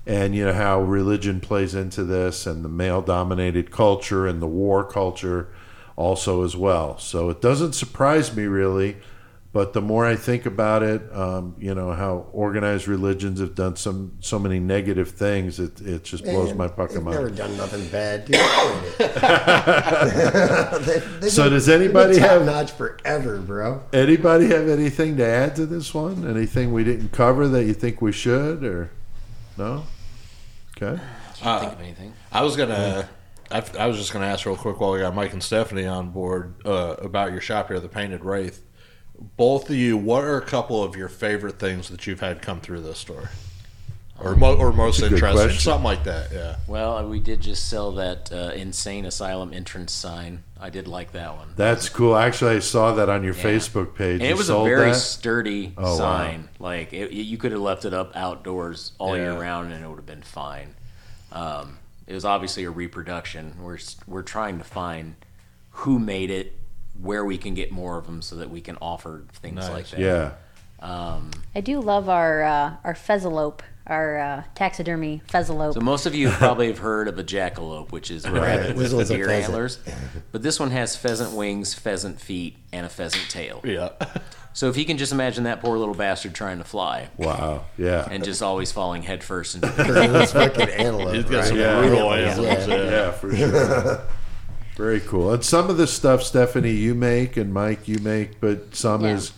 and you know how religion plays into this, and the male-dominated culture and the war culture also as well. So it doesn't surprise me really. But the more I think about it, um, you know how organized religions have done some so many negative things. It it just blows Man, my fucking mind. never done nothing bad. Dude. *laughs* They- they've So been- does anybody have- notch forever, bro? Anybody have anything to add to this one? Anything we didn't cover that you think we should, or no? Okay. Can't think of anything. I was gonna. I, I was just gonna ask real quick while we got Mike and Stephanie on board uh, about your shop here, the Painted Wraith. Both of you, what are a couple of your favorite things that you've had come through this store, or mo- or most That's a good interesting, question. something like that? Yeah. Well, we did just sell that uh, insane asylum entrance sign. I did like that one. That's cool. Actually, I saw that on your Yeah. Facebook page. And You it was a sold very that? sturdy Oh, wow. sign. Like it, you could have left it up outdoors all year Yeah. round, and it would have been fine. Um, it was obviously a reproduction. We're s- we're trying to find who made it, where we can get more of them, so that we can offer things like that. Yeah. I do love our uh, our pheasalope, our uh, taxidermy pheasalope. So most of you probably have heard of a jackalope, which is a rabbit with one's a deer pheasant. antlers. But this one has pheasant wings, pheasant feet, and a pheasant tail. Yeah. So if you can just imagine that poor little bastard trying to fly Wow. Yeah. and just always falling headfirst into It's *laughs* fucking antelope. He's got right? some Yeah. brutal Yeah. animals. Yeah. yeah, for sure. *laughs* Very cool. And some of the stuff, Stephanie, you make, and Mike, you make, but some Yeah. is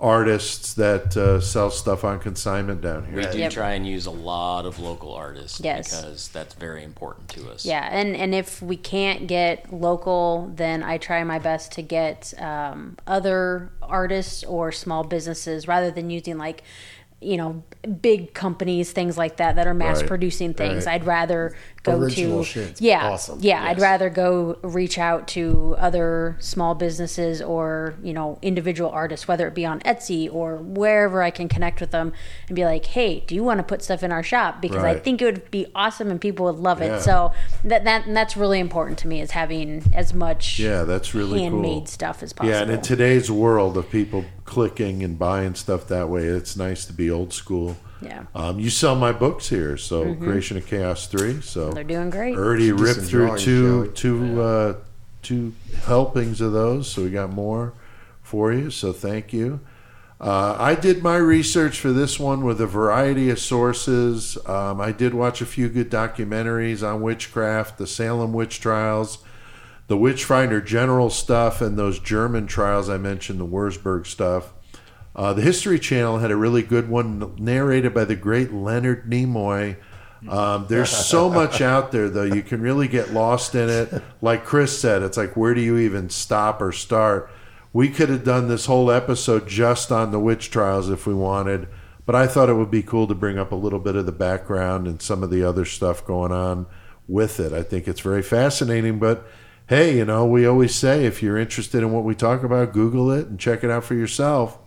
artists that uh, sell stuff on consignment down here. We do Yep. try and use a lot of local artists Yes. because that's very important to us. Yeah, and and if we can't get local, then I try my best to get um, other artists or small businesses rather than using like you know big companies things like that that are mass Right. producing things Right. i'd rather go Original to shit's yeah awesome. yeah i'd rather go reach out to other small businesses or you know individual artists whether it be on etsy or wherever i can connect with them and be like hey do you want to put stuff in our shop because i think it would be awesome and people would love Yeah. it so that, that that's really important to me is having as much Yeah, that's really handmade cool. stuff as possible Yeah, and in today's world of people clicking and buying stuff that way, it's nice to be old school. Yeah Um, you sell my books here, so Creation of Chaos three. So Mm-hmm. they're doing great already Should ripped through drawings, two Joey. two uh, two helpings of those, so we got more for you. So thank you. Uh, I did my research for this one with a variety of sources. Um, I did watch a few good documentaries on witchcraft, the Salem witch trials, the Witchfinder General stuff, and those German trials I mentioned, the Wurzburg stuff. Uh, the History Channel had a really good one narrated by the great Leonard Nimoy. Um, there's so *laughs* much out there, though. You can really get lost in it. Like Chris said, it's like, where do you even stop or start? We could have done this whole episode just on the witch trials if we wanted, but I thought it would be cool to bring up a little bit of the background and some of the other stuff going on with it. I think it's very fascinating, but hey, you know, we always say if you're interested in what we talk about, Google it and check it out for yourself.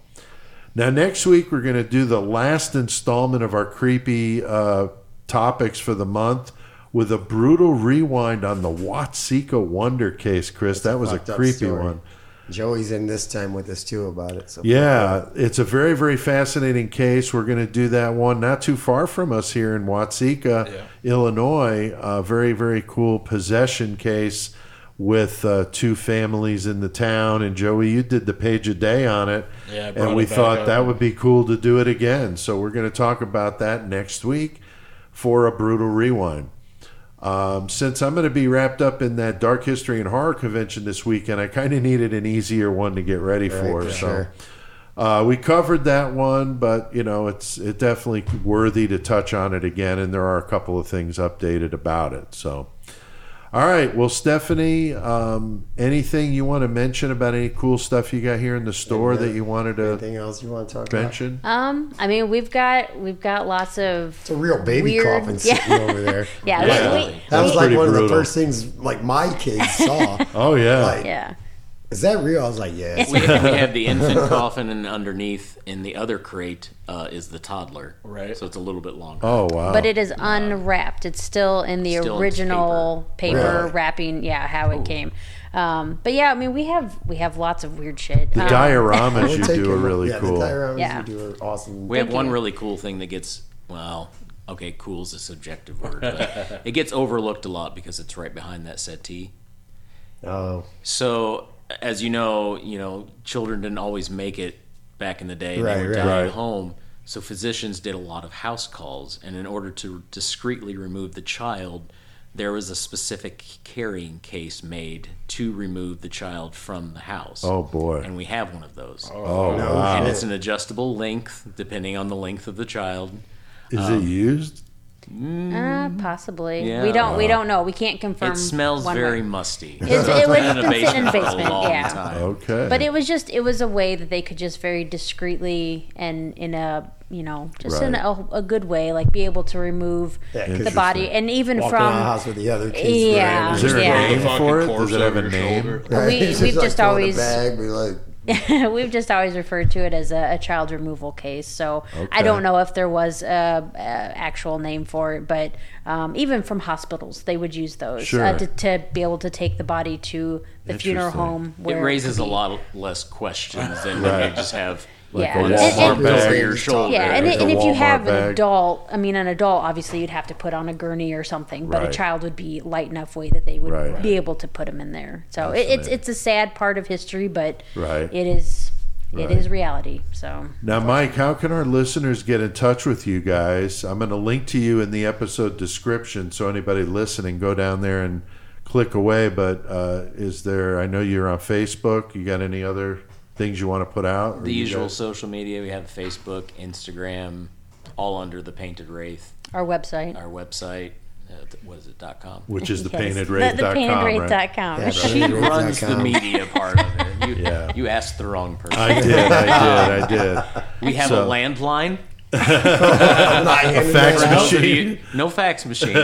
Now, next week, we're going to do the last installment of our creepy uh, topics for the month with a brutal rewind on the Watseka Wonder case, Chris. that was a fucked creepy one. Joey's in this time with us too about it. So Yeah, it's a very, very fascinating case. We're going to do that one not too far from us here in Watseka, Illinois. A very, very cool possession case with uh, two families in the town. And Joey, you did the page a day on it. Yeah, I and we it back thought up. that would be cool to do it again. So we're going to talk about that next week for a brutal rewind. Um, since I'm going to be wrapped up in that dark history and horror convention this weekend, I kind of needed an easier one to get ready for. for so sure. uh, we covered that one, but you know it's it definitely worthy to touch on it again, and there are a couple of things updated about it. So, all right, well, Stephanie, um, anything you want to mention about any cool stuff you got here in the store that you wanted to Anything else you want to talk about? mention? um i mean we've got we've got lots of It's a real baby Weird. coffin *laughs* Yeah. sitting over there. yeah, Yeah. We, we, That was That's like pretty one of the first things like my kids saw. *laughs* Oh yeah, Like, yeah is that real? I was like, yeah. we, we have the *laughs* infant coffin, and underneath in the other crate uh, is the toddler. Right. So it's a little bit longer. oh wow. but it is unwrapped it's still in the Still in original paper, Really? wrapping yeah how it came um but yeah i mean we have we have lots of weird shit the Um, dioramas *laughs* you take do are it. really yeah, cool. The dioramas Yeah. you do are awesome. We have Thank one really cool thing that gets well, okay, cool is a subjective word, but it gets overlooked a lot because it's right behind that settee. oh, So, as you know, you know, children didn't always make it back in the day. Right, they were right. dying Right. at home. So physicians did a lot of house calls, and in order to discreetly remove the child, there was a specific carrying case made to remove the child from the house. Oh boy. And we have one of those. Oh, oh No wow. And it's an adjustable length depending on the length of the child. Is it um, used? Uh, possibly Yeah. we don't we don't know we can't confirm It smells very way. musty. It's- it was in a been sitting in basement for a basement, long yeah. time. Okay. But it was just it was a way that they could just very discreetly and in a you know just in a, a good way like be able to remove Yeah, 'cause the body and even walking around the from house with the other kids. Yeah. Is there Yeah. a name Fucking for it? corpse Does it have a name? Right? we, we've like just throwing a always- bag, be like, *laughs* We've just always referred to it as a, a child removal case. So I don't know if there was a, a actual name for it, but um, even from hospitals, they would use those Sure. uh, to, to be able to take the body to the funeral Interesting. home. It raises could a lot less questions than *laughs* when you just have Yeah. a one Walmart slip bag. over your shoulder. Yeah, and, Like and a if you Walmart have an adult, I mean, an adult, obviously you'd have to put on a gurney or something, but Right. a child would be light enough weight that they would Right. be able to put them in there. So it, it's it's a sad part of history, but Right. it is Right. it is reality. So Now, Mike, how can our listeners get in touch with you guys? I'm going to link to you in the episode description, so anybody listening, go down there and click away. But uh, is there? I know you're on Facebook. You got any other things you want to put out? The usual guys- social media. We have Facebook, Instagram, all under the Painted Wraith. our website. Our website, uh, what is it? Dot com. which is the Yes. Wraith The, the right? paintedwraith.com. Yeah, She Painted runs the media part of it. You, Yeah. you asked the wrong person. I did, I did, I did. we have So- a landline. *laughs* Fax For those machine. you, no fax machine. *laughs*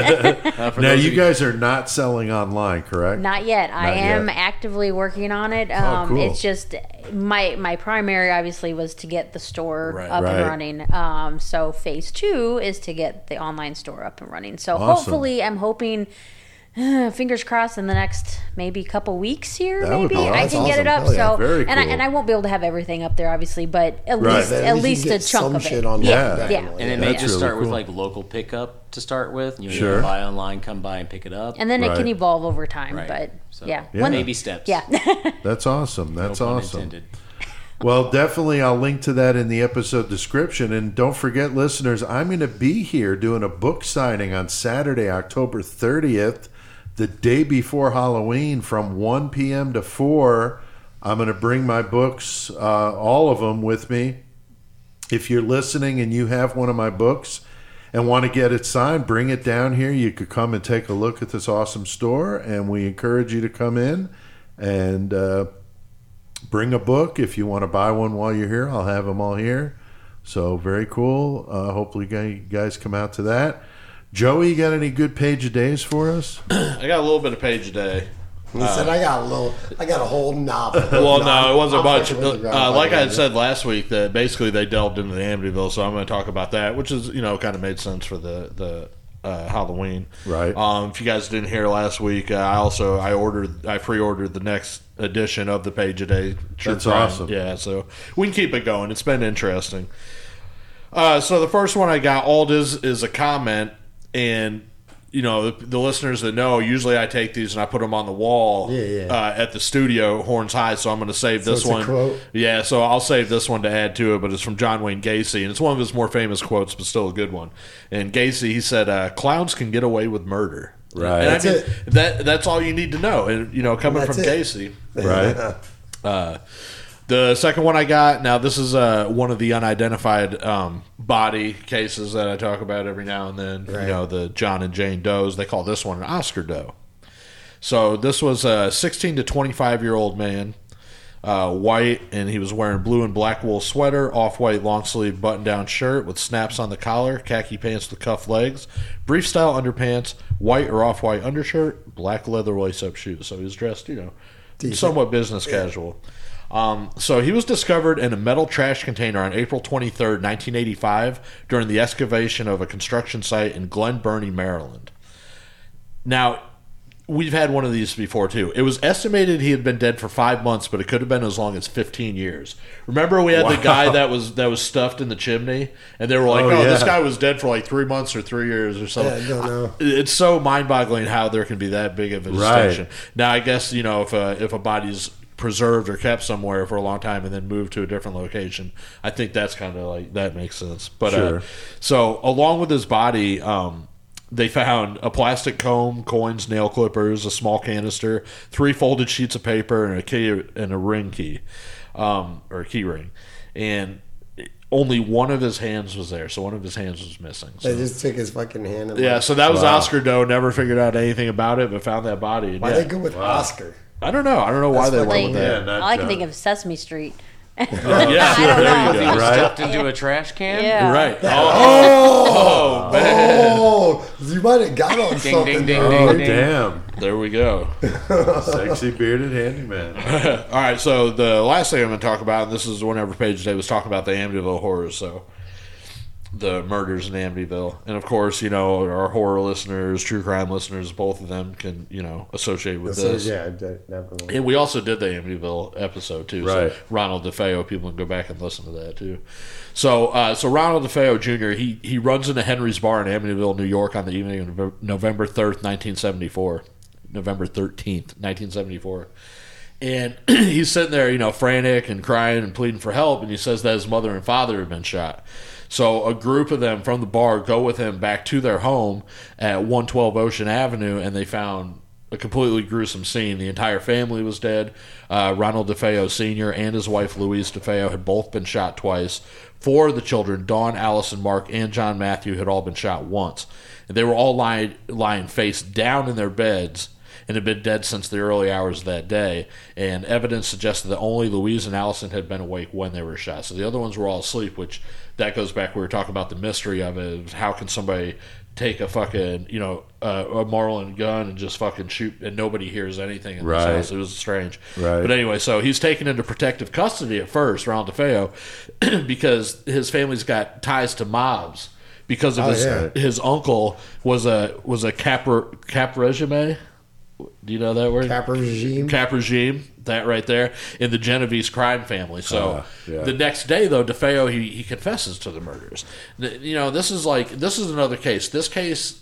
Uh, Now, you of guys are not selling online, correct? Not yet. I am yet. actively working on it. Um, cool. It's just my my primary, obviously, was to get the store Right. up Right. and running. Um, so phase two is to get the online store up and running. So Awesome. hopefully, I'm hoping. *sighs* fingers crossed in the next maybe couple weeks here That would maybe be I awesome. can get it up yeah. so Very and I, and I won't be able to have everything up there obviously but at Right. least At at least least a chunk some of shit it on yeah there, yeah. And then That's they just really start with like local pickup to start with. You know, Sure. you buy online, come by and pick it up. and then it can evolve over time Right. but So, yeah Yeah. One- baby steps. yeah *laughs* That's awesome. That's no awesome. intended. Well, definitely, I'll link to that in the episode description. And don't forget, listeners, I'm going to be here doing a book signing on Saturday, October 30th, the day before Halloween, from 1 p.m. to 4. I'm going to bring my books, uh, all of them, with me. If you're listening and you have one of my books and want to get it signed, bring it down here. You could come and take a look at this awesome store, and we encourage you to come in and. Uh, bring a book if you want to buy one while you're here i'll have them all here so very cool uh, hopefully you guys come out to that joey you got any good page of days for us *clears throat* I got a little bit of page a day. He said, "I got a little, I got a whole novel." *laughs* Well, no, it wasn't a I'm bunch. fucking with you, Uh, like I had said last week, that basically they delved into the Amityville, so I'm going to talk about that, which is you know kind of made sense for the the uh, Halloween. Right. Um, if you guys didn't hear last week, uh, I also I ordered I pre-ordered the next edition of the Page a Day. True That's Crime. awesome. Yeah, so we can keep it going. It's been interesting. Uh, so the first one I got, all it is is a comment, and you know the, the listeners that know, usually I take these and I put them on the wall Yeah, yeah. Uh, at the studio, Horns High. So I'm going to save So this it's a one. quote? Yeah, so I'll save this one to add to it, but it's from John Wayne Gacy, and it's one of his more famous quotes, but still a good one. And Gacy, he said, uh, "Clowns can get away with murder." Right. And That's I mean, it. that that's all you need to know. And you know, coming from it. Gacy. *laughs* right *laughs* Uh, the second one I got now, this is uh, one of the unidentified um, body cases that I talk about every now and then. You know, the John and Jane Does. They call this one an Oscar Doe. So this was a 16 to 25 year old man, uh, white, and he was wearing blue and black wool sweater, off white long sleeve button down shirt with snaps on the collar, khaki pants with cuff legs, brief style underpants, white or off white undershirt, black leather lace up shoes. So he was dressed, you know, Decent. somewhat business casual. Um, so he was discovered in a metal trash container on April 23rd, 1985, during the excavation of a construction site in Glen Burnie, Maryland. Now, we've had one of these before too. It was estimated he had been dead for five months, but it could have been as long as 15 years. Remember, we had the guy that *laughs* was that was stuffed in the chimney, and they were like, Oh, "Oh, this guy was dead for like three months or three years or something." Yeah, I don't know. It's so mind-boggling how there can be that big of a Right. distinction. Now, I guess you know if a if a body's preserved or kept somewhere for a long time and then moved to a different location, I think that's kind of like that makes sense. But Sure. uh, so along with his body, um, they found a plastic comb, coins, nail clippers, a small canister, three folded sheets of paper, and a key and a ring key, um, or a key ring, and only one of his hands was there. So one of his hands was missing. So. They just took his fucking hand. And Yeah, like, so that was Wow. Oscar Doe. Never figured out anything about it, but found that body. Why yeah. they go with Oscar? I don't know. I don't know why That's they went like, with Yeah, that. not all I can John. think uh, of is Sesame Street *laughs* *laughs* yeah, I don't there you He go. Right. stuffed into a trash can. yeah Right. *laughs* Oh, oh, man. Oh, you might have got on Ding, something. ding, ding, there. oh ding. damn There we go. Sexy bearded handyman. All right, so the last thing I'm going to talk about, and this is whenever Page Day was talking about the Amityville horrors, so the murders in Amityville, and of course, you know, our horror listeners, true crime listeners, both of them can, you know, associate with this. yeah, definitely. And we also did the Amityville episode too. Right. So Ronald DeFeo, people can go back and listen to that too. So, uh, so Ronald DeFeo Jr. He he runs into Henry's bar in Amityville, New York, on the evening of November third, nineteen seventy four. November thirteenth, nineteen seventy four. And *clears throat* he's sitting there, you know, frantic and crying and pleading for help. And he says that his mother and father have been shot. So a group of them from the bar go with him back to their home at 112 Ocean Avenue, and they found a completely gruesome scene. The entire family was dead. Uh, Ronald DeFeo Sr. and his wife Louise DeFeo had both been shot twice. Four of the children, Dawn, Allison, Mark, and John Matthew, had all been shot once. And they were all lying, lying face down in their beds and had been dead since the early hours of that day. And evidence suggested that only Louise and Allison had been awake when they were shot. So the other ones were all asleep, which that goes back. We were talking about the mystery of it. How can somebody take a fucking you know uh, a Marlin gun and just fucking shoot and nobody hears anything in Right. this house? It was strange. Right. But anyway, so he's taken into protective custody at first, Ronald DeFeo, *clears throat* because his family's got ties to mobs. Because of Oh, his yeah. his uncle was a was a cap cap regime. Do you know that word? Cap regime. Cap regime, that right there, in the Genovese crime family. So Ah, yeah. the next day, though, DeFeo he, he confesses to the murders. You know, this is like this is another case. This case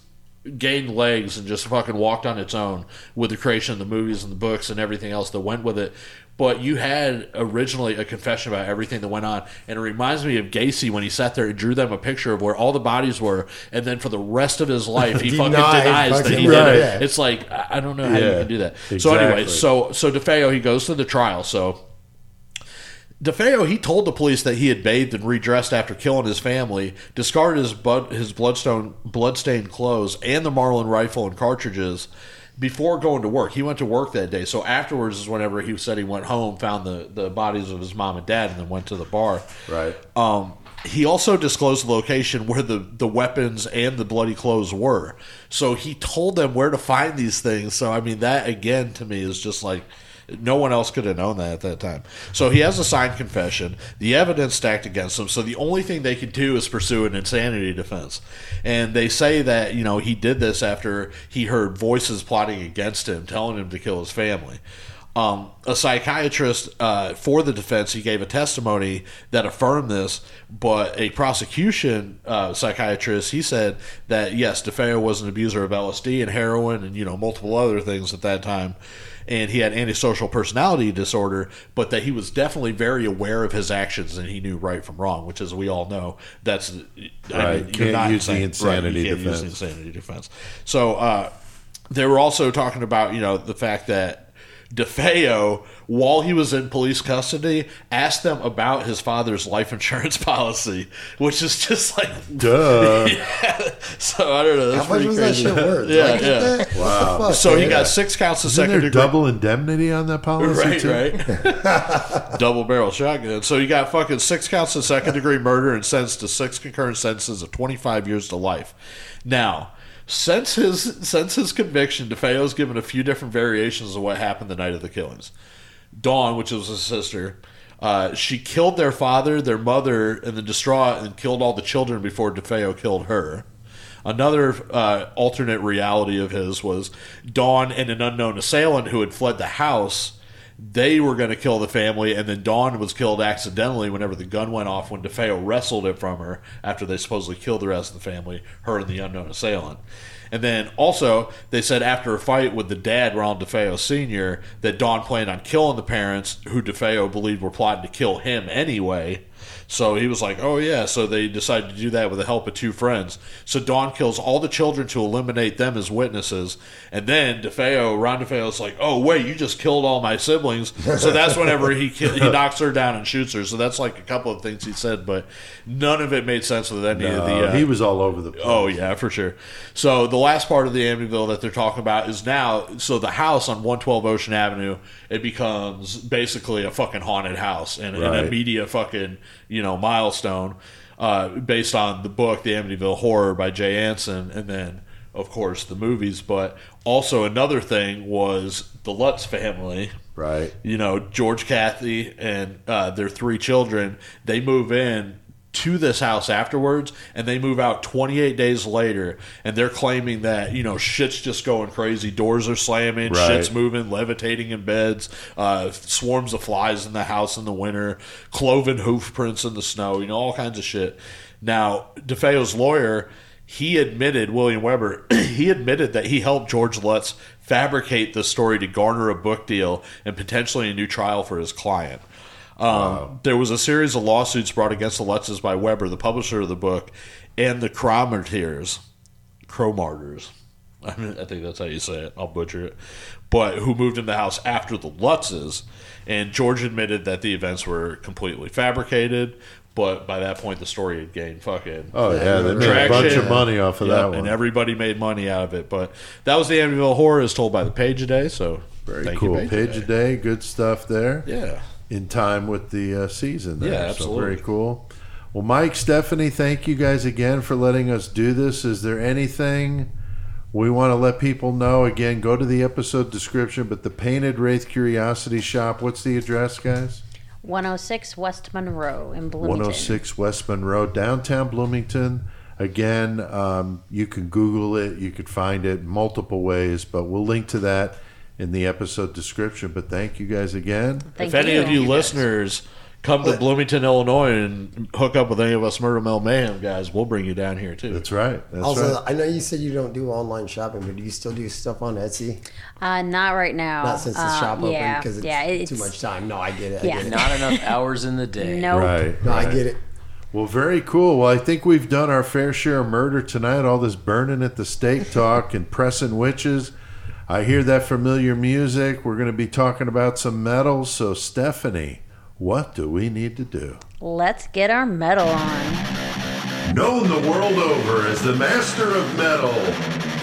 gained legs and just fucking walked on its own with the creation of the movies and the books and everything else that went with it. But you had originally a confession about everything that went on, and it reminds me of Gacy when he sat there and drew them a picture of where all the bodies were, and then for the rest of his life he *laughs* fucking Denied denies that fucking- he did it. Right. It's like I don't know how you can do that. So anyway, so so DeFeo he goes to the trial. So DeFeo he told the police that he had bathed and redressed after killing his family, discarded his blood his bloodstone bloodstained clothes and the Marlin rifle and cartridges before going to work. He went to work that day. So afterwards is whenever he said he went home, found the the bodies of his mom and dad, and then went to the bar. Right. Um, he also disclosed the location where the, the weapons and the bloody clothes were. So he told them where to find these things. So, I mean, that again to me is just like no one else could have known that at that time. So he has a signed confession. The evidence stacked against him. So the only thing they could do is pursue an insanity defense. And they say that, you know, he did this after he heard voices plotting against him, telling him to kill his family. Um, a psychiatrist uh, for the defense, he gave a testimony that affirmed this, but a prosecution uh, psychiatrist, he said that yes, DeFeo was an abuser of LSD and heroin and you know multiple other things at that time, and he had antisocial personality disorder, but that he was definitely very aware of his actions and he knew right from wrong, which as we all know, that's I Right. mean, Can't use the insanity right, can't use defense. the insanity defense. So uh, they were also talking about you know the fact that DeFeo, while he was in police custody, asked them about his father's life insurance *laughs* policy, which is just like, Duh. *laughs* so I don't know. That's How much pretty was that shit worth? Yeah, Did I get yeah. that? What the So he man? got six counts of Isn't second there degree. double indemnity on that *laughs* policy Right, too? right. Double barrel shotgun. So you got fucking six counts of second degree murder and sentenced to six concurrent sentences of 25 years to life. Now, since his since his conviction, DeFeo's given a few different variations of what happened the night of the killings. Dawn, which was his sister, uh, she killed their father, their mother, and then distraught and killed all the children before DeFeo killed her. Another uh, alternate reality of his was Dawn and an unknown assailant who had fled the house. They were going to kill the family, and then Dawn was killed accidentally whenever the gun went off when DeFeo wrestled it from her after they supposedly killed the rest of the family, her and the unknown assailant. And then also, they said after a fight with the dad, Ronald DeFeo Sr., that Dawn planned on killing the parents, who DeFeo believed were plotting to kill him anyway. So he was like, oh, yeah. So they decided to do that with the help of two friends. So Dawn kills all the children to eliminate them as witnesses. And then DeFeo, Ron DeFeo's like, oh, wait, you just killed all my siblings. So that's whenever he, ki- he knocks her down and shoots her. So that's like a couple of things he said, but none of it made sense with any of the. Uh, he was all over the place. Oh yeah, for sure. So the last part of the Amityville that they're talking about is now. So the house on 112 Ocean Avenue, it becomes basically a fucking haunted house and, and a media fucking you know milestone, uh, based on the book The Amityville Horror by Jay Anson, and then of course, the movies, but also another thing was the Lutz family. Right. You know, George, Kathy, and uh, their three children. They move in to this house afterwards, and they move out 28 days later, and they're claiming that you know shit's just going crazy. Doors are slamming, Right. shit's moving, levitating in beds, uh, swarms of flies in the house in the winter, cloven hoof prints in the snow. You know, all kinds of shit. Now, DeFeo's lawyer, he admitted, William Weber, *clears throat* he admitted that he helped George Lutz fabricate the story to garner a book deal and potentially a new trial for his client. Um, There was a series of lawsuits brought against the Lutzes by Weber, the publisher of the book, and the Cromartiers, Cromarters. I, mean, I think that's how you say it. I'll butcher it. But who moved in the house after the Lutzes. And George admitted that the events were completely fabricated. But by that point, the story had gained fucking Oh yeah, they made a bunch of money off of Yep, that one. and everybody made money out of it. But that was the Amityville Horror, as told by the Page a Day. So Very cool. you, Page a day, good stuff there. Yeah. In time with the uh, season. There. Yeah, So absolutely. very cool. Well, Mike, Stephanie, thank you guys again for letting us do this. Is there anything we want to let people know? Again, go to the episode description. But the Painted Wraith Curiosity Shop. What's the address, guys? 106 West Monroe in Bloomington. 106 West Monroe, downtown Bloomington. Again, um, you can Google it. You could find it multiple ways, but we'll link to that in the episode description. But thank you guys again. Thank if any of you you. listeners come to Bloomington, Illinois, and hook up with any of us Murder Metal Mayhem guys, we'll bring you down here too. That's right. That's Also, right. I know you said you don't do online shopping, but do you still do stuff on Etsy? Uh, not right now. Not since the Uh, shop opened because it's, yeah, it's too much time. No, I get it. I Yeah. get it. Not *laughs* enough hours in the day. Nope. Right. No, I get it. Well, very cool. Well, I think we've done our fair share of murder tonight. All this burning at the stake talk and pressing witches. I hear that familiar music. We're going to be talking about some metal. So, Stephanie, what do we need to do? Let's get our metal on. Known the world over as the master of metal,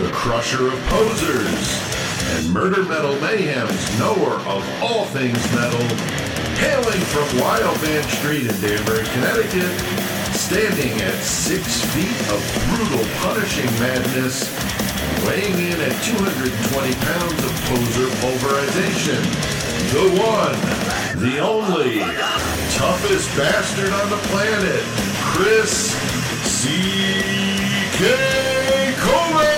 the crusher of posers, and murder metal mayhem's knower of all things metal, hailing from Wild Van Street in Danbury, Connecticut, standing at six feet of brutal, punishing madness, weighing in at 220 pounds of poser pulverization, the one, the only, toughest bastard on the planet, Chris C.K. Kovacs!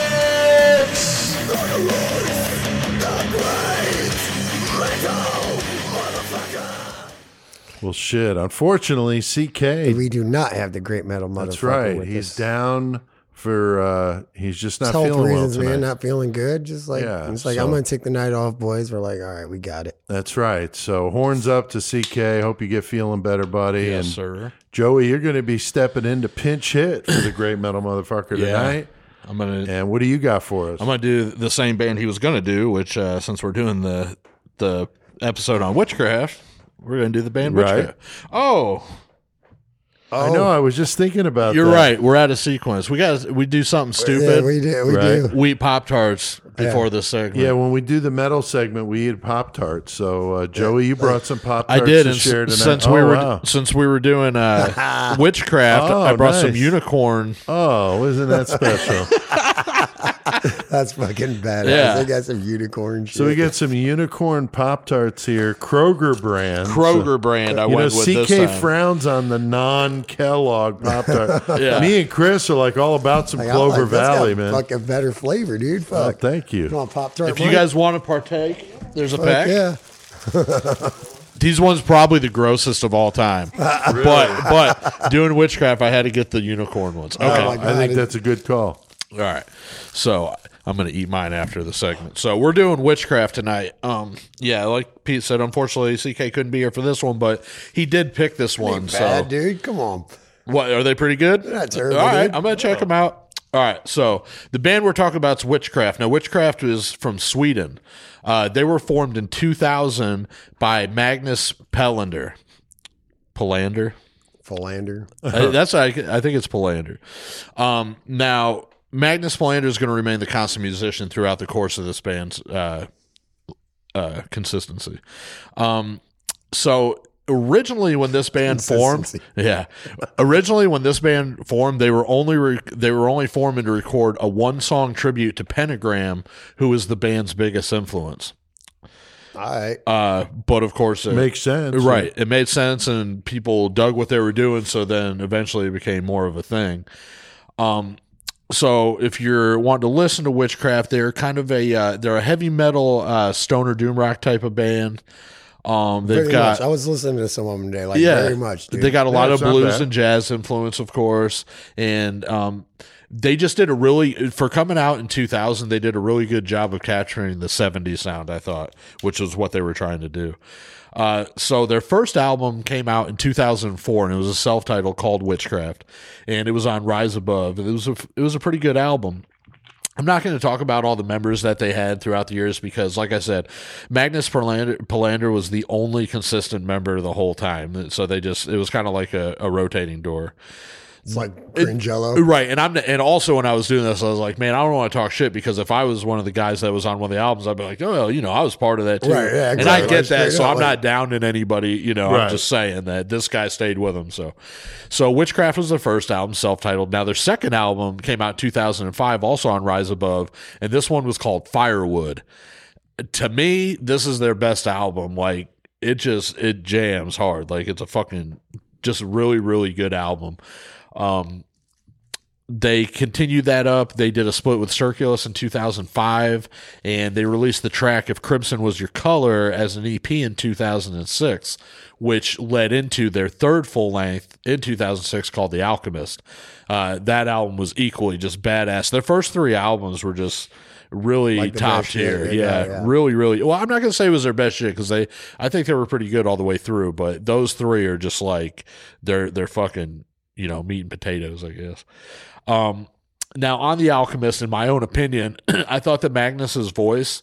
Well, shit. Unfortunately, CK. We do not have the great metal motherfucker. That's right. with He's us. down for. uh He's just not Health feeling well reasons, man. tonight. Not feeling good. Just like Yeah, it's like so- I'm gonna take the night off, boys. We're like, all right, we got it. That's right. So horns up to CK. Hope you get feeling better, buddy. Yes, and sir. Joey, you're going to be stepping in to pinch hit for the great metal motherfucker Yeah. tonight. I'm gonna And what do you got for us? I'm gonna do the same band he was gonna do, which uh, since we're doing the the episode on witchcraft, we're gonna do the band Right. witchcraft. Oh, I know. Oh. I was just thinking about. That. You're that. right. We're out of sequence. We got we do something stupid. Yeah, we do. We Right. do. we pop tarts before this segment. Yeah, when we do the metal segment, we eat Pop Tarts. So, uh, Joey, you brought some Pop Tarts. I Tarts did, to and share tonight. since oh, we were wow. since we were doing uh, *laughs* witchcraft, Oh, I brought some nice. unicorn. Oh, isn't that special? *laughs* *laughs* That's fucking badass. Yeah. They got some unicorn shit. so we get some unicorn Pop Tarts here, Kroger brand. Kroger brand. I You know, went with this CK time. frowns on the non-Kellogg Pop Tart. Yeah. Me and Chris are like all about some Like, Clover like- Valley, got man. Fucking better flavor, dude. Oh, Fuck. Thank you. Come on, pop tart. If you guys want to partake, there's a pack. yeah. *laughs* These ones probably the grossest of all time. *laughs* But but doing witchcraft, I had to get the unicorn ones. Okay. Oh my I God, think it- that's a good call. All right. So I'm gonna eat mine after the segment. So we're doing witchcraft tonight. Um, yeah, like Pete said, unfortunately CK couldn't be here for this one, but he did pick this one. So Bad, dude. Come on. what are they pretty good? not terrible, All right, dude. I'm gonna check them out. All right, so the band we're talking about is Witchcraft. Now, Witchcraft is from Sweden. Uh, they were formed in 2000 by Magnus Pelander. Pelander. Philander. I- that's I, I think it's Pelander. Um, now Magnus Pelander is going to remain the constant musician throughout the course of this band's uh, uh, consistency. Um, so originally when this band formed, yeah, originally when this band formed, they were only re- they were only forming to record a one song tribute to Pentagram, who was the band's biggest influence. All right. Uh, but of course, it, Makes sense. right? It made sense, and people dug what they were doing. So then, eventually, it became more of a thing. Um, so if you're wanting to listen to Witchcraft, they're kind of a uh, they're a heavy metal uh, stoner doom rock type of band. Um, they've Very got much. I was listening to some of them today. Like yeah, very much. Dude. They got a lot Yeah, of blues and jazz influence, of course, and um, they just did a really for coming out in 2000. They did a really good job of capturing the 70s sound. I thought, which was what they were trying to do. Uh, so their first album came out in 2004, and it was a self-titled called Witchcraft, and it was on Rise Above. It was a it was a pretty good album. I'm not going to talk about all the members that they had throughout the years because, like I said, Magnus Pelander, Pelander was the only consistent member the whole time. So they just, it was kind of like a, a rotating door. It's like Cringello. Right. And I'm, and also when I was doing this, I was like, man, I don't want to talk shit because if I was one of the guys that was on one of the albums, I'd be like, oh, well, you know, I was part of that too. Right, yeah, And I get that. So I'm not downing anybody, you know, I'm just saying that this guy stayed with them. So, so Witchcraft was the first album, self titled. Now their second album came out in 2005, also on Rise Above. And this one was called Firewood to me, this is their best album. Like it just it jams hard. Like it's a fucking just really really good album. Um, they continued that up. They did a split with Circulus in 2005, and they released the track "If Crimson Was Your Color" as an EP in 2006, which led into their third full length in 2006 called "The Alchemist." Uh, that album was equally just badass. Their first three albums were just really Like top tier. yeah, Yeah, yeah. really, really. Well, I'm not gonna say it was their best shit because they, I think they were pretty good all the way through. But those three are just like they're they're fucking you know meat and potatoes, I guess. Um, now on the Alchemist, in my own opinion, *clears throat* I thought that Magnus's voice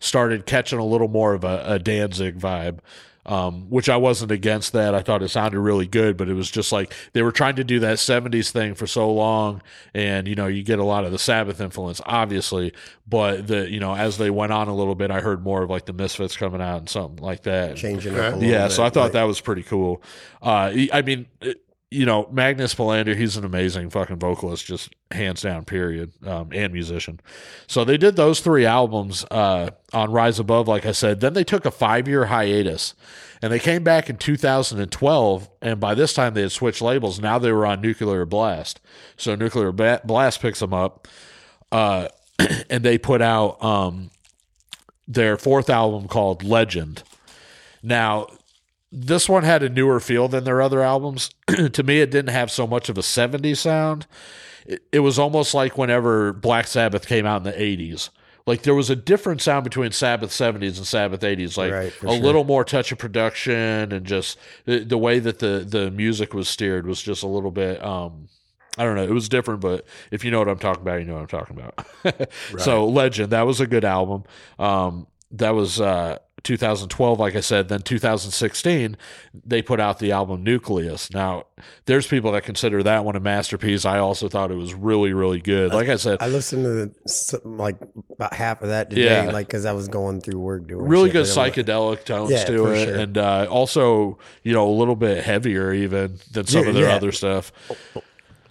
started catching a little more of a, a Danzig vibe. Um, which I wasn't against that. I thought it sounded really good, but it was just like they were trying to do that 70s thing for so long. And, you know, you get a lot of the Sabbath influence, obviously. But, the you know, as they went on a little bit, I heard more of like the Misfits coming out and something like that. Changing up a little Yeah, bit, so I thought right. that was pretty cool. Uh, I mean, it- you know, Magnus Pelander, he's an amazing fucking vocalist, just hands down, period, um, and musician. So they did those three albums uh, on Rise Above, like I said. Then they took a five year hiatus, and they came back in 2012. And by this time, they had switched labels. Now they were on Nuclear Blast. So Nuclear Blast picks them up, uh, *clears throat* and they put out um, their fourth album called Legend. Now, this one had a newer feel than their other albums. *clears throat* to me, it didn't have so much of a 70s sound. It, it was almost like whenever Black Sabbath came out in the 80s. Like there was a different sound between Sabbath 70s and Sabbath 80s. Like Right, a sure. little more touch of production and just the, the way that the, the music was steered was just a little bit. Um, I don't know. It was different, but if you know what I'm talking about, you know what I'm talking about. *laughs* So, Legend, that was a good album. Um, that was uh, 2012, like I said. Then 2016, they put out the album Nucleus. Now, there's people that consider that one a masterpiece. I also thought it was really, really good. Like I said, I listened to the, like about half of that today, Yeah. like because I was going through work doing really good I'm like- psychedelic tones Yeah, to it, sure. and uh, also you know a little bit heavier even than some Yeah, of their other stuff.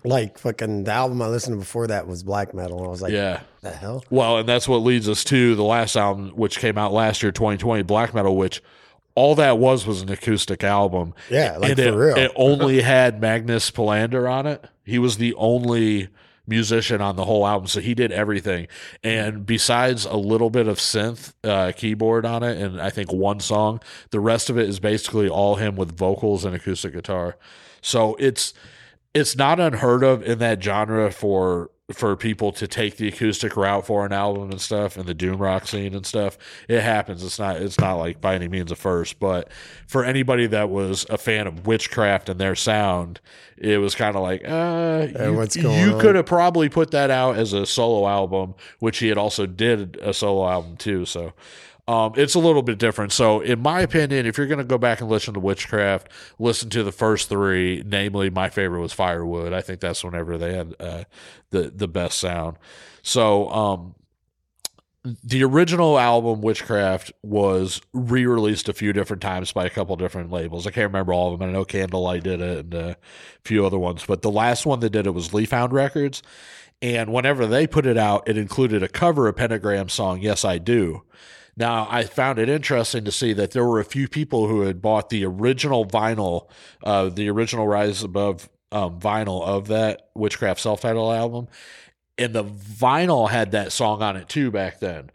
Like fucking the album I listened to before that was black metal. And I was like, Yeah. the hell? Well, and that's what leads us to the last album, which came out last year, 2020, Black Metal, which all that was was an acoustic album. Yeah, like and for it, real. it only *laughs* had Magnus Pelander on it. He was the only musician on the whole album, so he did everything. And besides a little bit of synth uh, keyboard on it, and I think one song, the rest of it is basically all him with vocals and acoustic guitar. So it's it's not unheard of in that genre for for people to take the acoustic route for an album and stuff and the doom rock scene and stuff. It happens. It's not it's not like by any means a first but for anybody that was a fan of witchcraft and their sound it was kind of like uh you, what's going you could have probably put that out as a solo album which he had also did a solo album too so um, it's a little bit different. So, in my opinion, if you're going to go back and listen to Witchcraft, listen to the first three. Namely, my favorite was Firewood. I think that's whenever they had uh, the the best sound. So, um, the original album Witchcraft was re-released a few different times by a couple different labels. I can't remember all of them. I know Candlelight did it and a few other ones, but the last one that did it was Leafhound Records. And whenever they put it out, it included a cover of Pentagram song "Yes I Do." Now, I found it interesting to see that there were a few people who had bought the original vinyl, uh, the original Rise Above um, vinyl of that Witchcraft self-titled album, and the vinyl had that song on it too back then,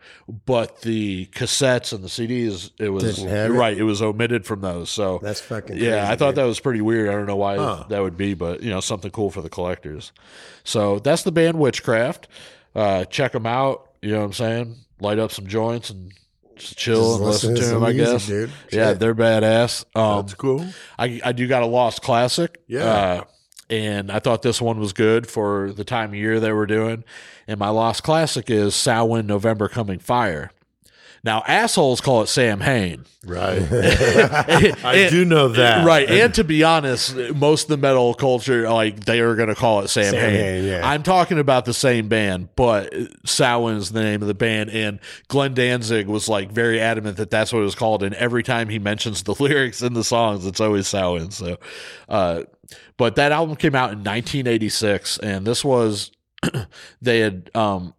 but the cassettes and the CDs it was Didn't have it? right. It was omitted from those. So That's fucking yeah. crazy, I thought dude. that was pretty weird. I don't know why Huh. that would be, but you know something cool for the collectors. So that's the band Witchcraft. Uh, check them out. You know what I'm saying? Light up some joints and chill and listen to to them. I music, guess. dude. Yeah, Shit. they're badass. Um, That's cool. I, I do got a Lost Classic. Yeah. Uh, and I thought this one was good for the time of year they were doing. And my Lost Classic is Samhain November Coming Fire. Now, assholes call it Sam Hain. Right. *laughs* *laughs* I do know that. Right. And to be honest, most of the metal culture, like, they are going to call it Sam, Sam Hain. Hain, yeah. I'm talking about the same band, but Samhain is the name of the band. And Glenn Danzig was, like, very adamant that that's what it was called. And every time he mentions the *laughs* lyrics in the songs, it's always Samhain. So, uh, but that album came out in 1986. And this was, *clears throat* they had, um,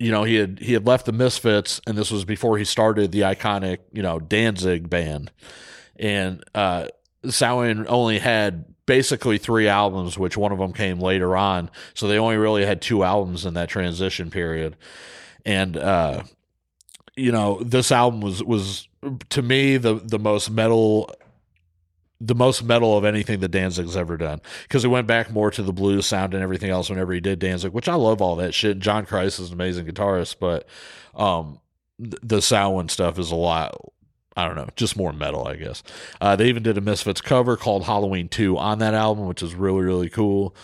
you know, he had he had left the Misfits, and this was before he started the iconic, you know, Danzig band. And uh, Samhain only had basically three albums, which one of them came later on. So they only really had two albums in that transition period. And uh, you know, this album was was to me the the most metal the most metal of anything that Danzig's ever done because he went back more to the blues sound and everything else whenever he did Danzig, which I love all that shit. John Christ is an amazing guitarist, but um, th- the Samhain stuff is a lot. I don't know, just more metal, I guess. Uh, they even did a Misfits cover called Halloween Two on that album, which is really really cool.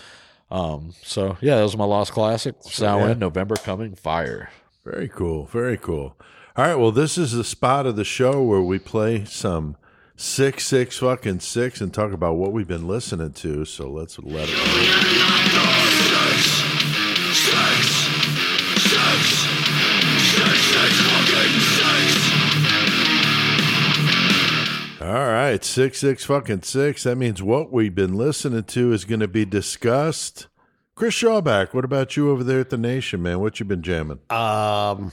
Um, so yeah, that was my lost classic. Samhain, yeah. November Coming Fire. Very cool. Very cool. All right. Well, this is the spot of the show where we play some six, six, fucking six and talk about what we've been listening to. So let's let it. All right, six six fucking six. That means what we've been listening to is going to be discussed. Chris Shawback, what about you over there at the Nation, man? What you been jamming? Um,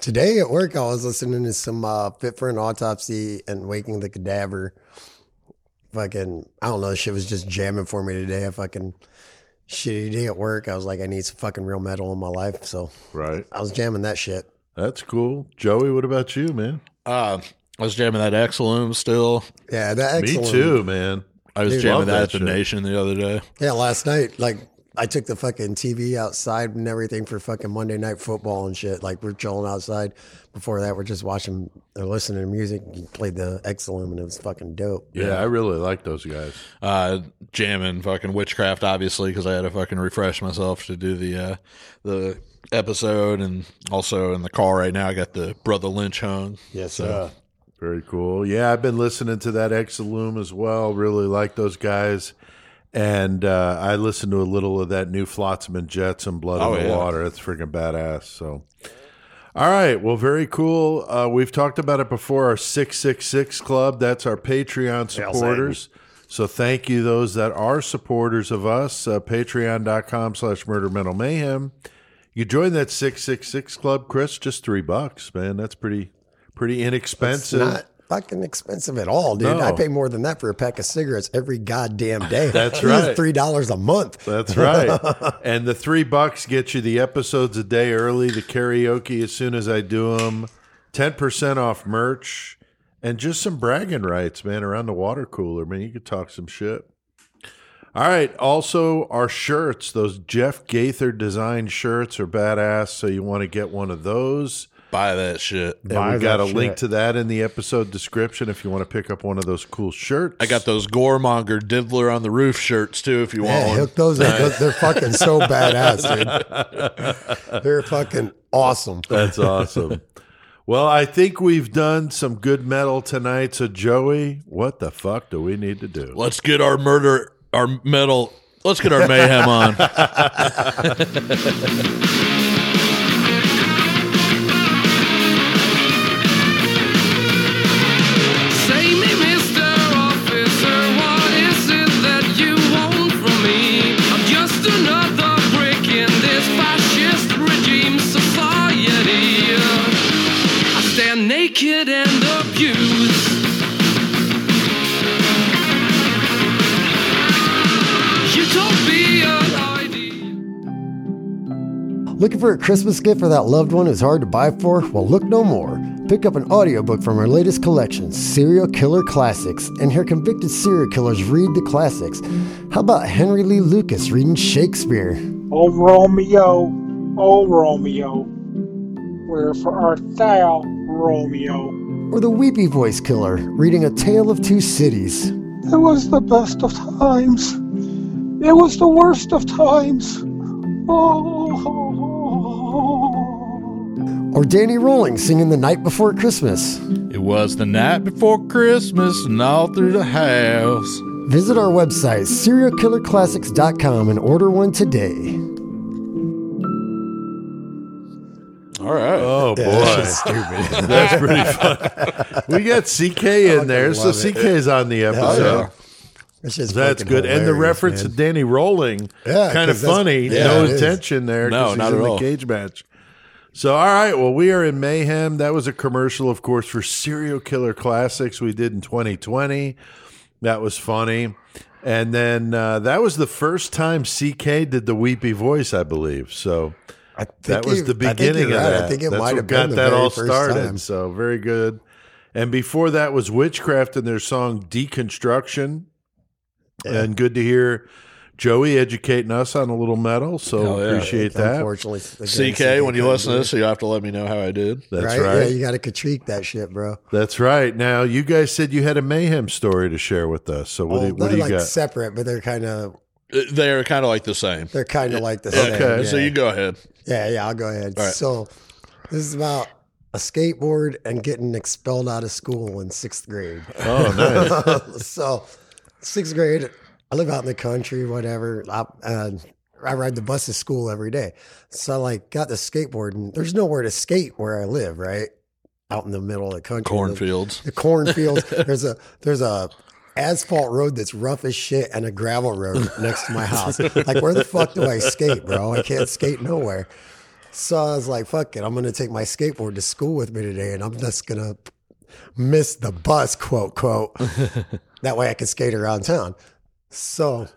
today at work, I was listening to some uh, Fit for an Autopsy and Waking the Cadaver. Fucking, I don't know, shit was just jamming for me today. I fucking shitty day at work. I was like, I need some fucking real metal in my life, so Right. I was jamming that shit. That's cool. Joey, what about you, man? Uh, I was jamming that Exilum still. Yeah, that Me too, man. I was Dude, jamming that, that at the shit. Nation the other day. Yeah, last night, like I took the fucking TV outside and everything for fucking Monday night football and shit. Like we're chilling outside. Before that, we're just watching or listening to music. He played the Exilum and it was fucking dope. Yeah, I really like those guys. uh, jamming fucking witchcraft, obviously, because I had to fucking refresh myself to do the uh, the episode, and also in the car right now, I got the Brotha Lynch Hung. Yes, So- sir. Very cool. Yeah, I've been listening to that Exaloom as well. Really like those guys. And uh, I listened to a little of that new Flotsam and Jetsam, Blood Oh, in the yeah. Water. That's freaking badass. So, all right. Well, very cool. Uh, we've talked about it before. Our 666 Club, that's our Patreon supporters. So thank you, those that are supporters of us. Uh, Patreon.com slash Murder Metal Mayhem. You join that 666 Club, Chris, just three bucks, man. That's pretty, pretty It's inexpensive. not fucking expensive at all, dude. No. I pay more than that for a pack of cigarettes every goddamn day. *laughs* That's right. Three dollars a month. That's right. *laughs* and the three bucks get you the episodes a day early, the karaoke as soon as I do them, 10% off merch, and just some bragging rights, man, around the water cooler. Man, you could talk some shit. All right. Also, our shirts, those Jeff Gaither designed shirts are badass. So you want to get one of those. Buy that shit. And Buy we got a that link to that in the episode description if you want to pick up one of those cool shirts. I got those Goremonger Diddler on the roof shirts too, if you want Yeah, one. hook those up. Those- They're fucking so *laughs* badass, dude. They're fucking awesome. That's awesome. well, I think we've done some good metal tonight. So, Joey, what the fuck do we need to do? Let's get our murder, our metal. Let's get our mayhem on. *laughs* naked and abused. Looking for a Christmas gift for that loved one who's hard to buy for? Well, look no more. Pick up an audiobook from our latest collection, Serial Killer Classics, and hear convicted serial killers read the classics. How about Henry Lee Lucas reading Shakespeare? Oh, Romeo. Oh, Romeo wherefore art thou, Romeo? Or the Weepy Voice Killer reading A Tale of Two Cities? It was the best of times. It was the worst of times. Oh. Or Danny Rolling singing The Night Before Christmas? It was the night before Christmas and all through the house. Visit our website, serialkillerclassics.com, and order one today. All right. Oh boy, That's stupid. *laughs* that's pretty fun. *laughs* We got CK in there, so love it. CK's on the episode. yeah. It's That's good, and the reference man. to Danny Rolling, Yeah, kind of funny. yeah, no it is. intention there. No, 'cause he's not in at the all. cage match. So, all right. Well, we are in mayhem. That was a commercial, of course, for Serial Killer Classics we did in 2020. That was funny. And then uh, that was the first time CK did the weepy voice, I believe. So I think that was the beginning of right. that. I think it That's might have got been that all started. time. So very good. And before that was Witchcraft and their song Deconstruction. And good to hear Joey educating us on a little metal. So Hell yeah. appreciate that. Unfortunately, again, CK, when you listen to this, you have to let me know how I did. That's right? right. Yeah, you got to critique that shit, bro. That's right. Now you guys said you had a mayhem story to share with us. So what, Well, do, what they're do you like got? separate, but they're kind of Uh, They're kind of like the same. they're kind of like the same. Okay. Yeah. So you go ahead. Yeah, yeah. I'll go ahead. Right. So this is about a skateboard and getting expelled out of school in sixth grade. Oh, nice. *laughs* so sixth grade, I live out in the country, whatever. I, uh, I ride the bus to school every day. So I like got the skateboard and there's nowhere to skate where I live, right? Out in the middle of the country. Cornfields. The cornfields. *laughs* there's a there's a asphalt road that's rough as shit and a gravel road *laughs* next to my house. Like where the fuck do I skate, bro? I can't skate nowhere. So I was like, fuck it, I'm gonna take my skateboard to school with me today and I'm just gonna miss the bus, quote, quote. *laughs* that way I can skate around town. So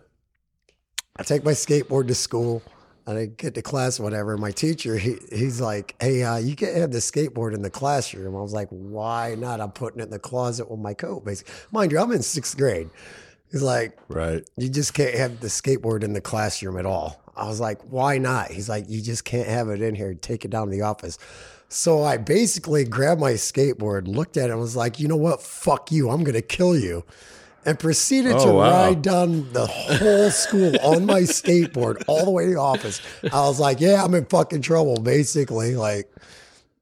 I take my skateboard to school and I get to class, whatever. My teacher, he, he's like, Hey, uh, you can't have the skateboard in the classroom. I was like, Why not? I'm putting it in the closet with my coat, basically. Mind you, I'm in sixth grade. He's like, right. You just can't have the skateboard in the classroom at all. I was like, Why not? He's like, You just can't have it in here. Take it down to the office. So I basically grabbed my skateboard, looked at it, and was like, You know what? Fuck you. I'm going to kill you and proceeded to Oh, wow. ride down the whole school on my *laughs* skateboard all the way to the office. I was like, yeah, I'm in fucking trouble, basically. Like,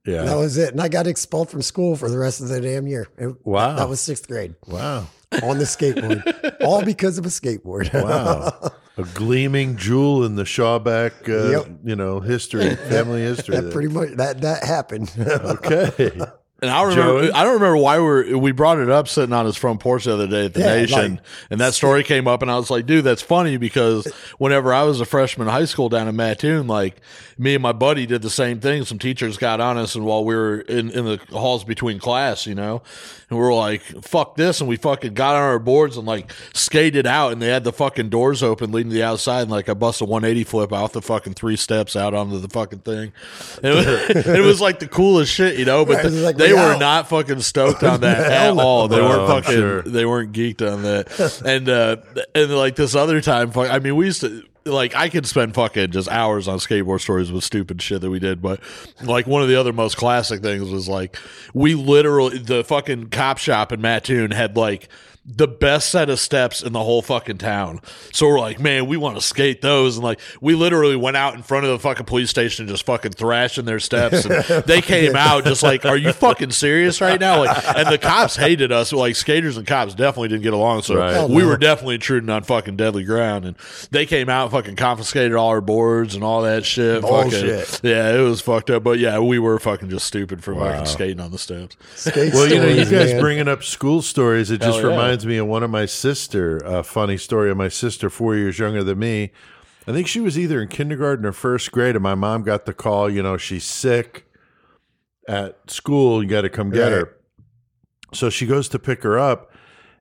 Yeah. that was it. And I got expelled from school for the rest of the damn year. It- Wow. That was sixth grade wow. on the skateboard, all because of a skateboard. *laughs* Wow. a gleaming jewel in the Shawback, uh, Yep. you know, history, family history. *laughs* that there. pretty much that that happened. okay. And I remember, Joey? I don't remember why we we brought it up sitting on his front porch the other day at the Yeah, Nation, like- and that story came up, and I was like, dude, that's funny because whenever I was a freshman in high school down in Mattoon, like me and my buddy did the same thing. Some teachers got on us, and while we were in in the halls between class, you know, and we were like, fuck this, and we fucking got on our boards and like skated out, and they had the fucking doors open leading to the outside, and like I bust a 180 flip out the fucking three steps out onto the fucking thing. It, was, *laughs* it was like the coolest shit, you know, but Right, was like, they we were out. not fucking stoked on *laughs* that at all. They Oh, weren't I'm fucking. sure. They weren't geeked on that. *laughs* And uh, and like this other time, fuck, I mean, we used to. Like I could spend fucking just hours on skateboard stories with stupid shit that we did, but like one of the other most classic things was like we literally the fucking cop shop in Mattoon had like the best set of steps in the whole fucking town. So we're like, man, we want to skate those. And like, we literally went out in front of the fucking police station, just fucking thrashing their steps. And *laughs* they came out just like, are you fucking serious right now? Like, and the cops hated us. Like, skaters and cops definitely didn't get along. So Right. We were definitely intruding on fucking deadly ground. And they came out, and fucking confiscated all our boards and all that shit. Fucking- Bullshit. yeah, it was fucked up. But yeah, we were fucking just stupid for fucking skating on the steps. Skate Well, you know, you guys man. bringing up school stories. It just yeah. reminds me of one of my sister. A funny story of my sister, four years younger than me. I think she was either in kindergarten or first grade, and my mom got the call. You know, she's sick at school. You got to come get Right. her. So she goes to pick her up,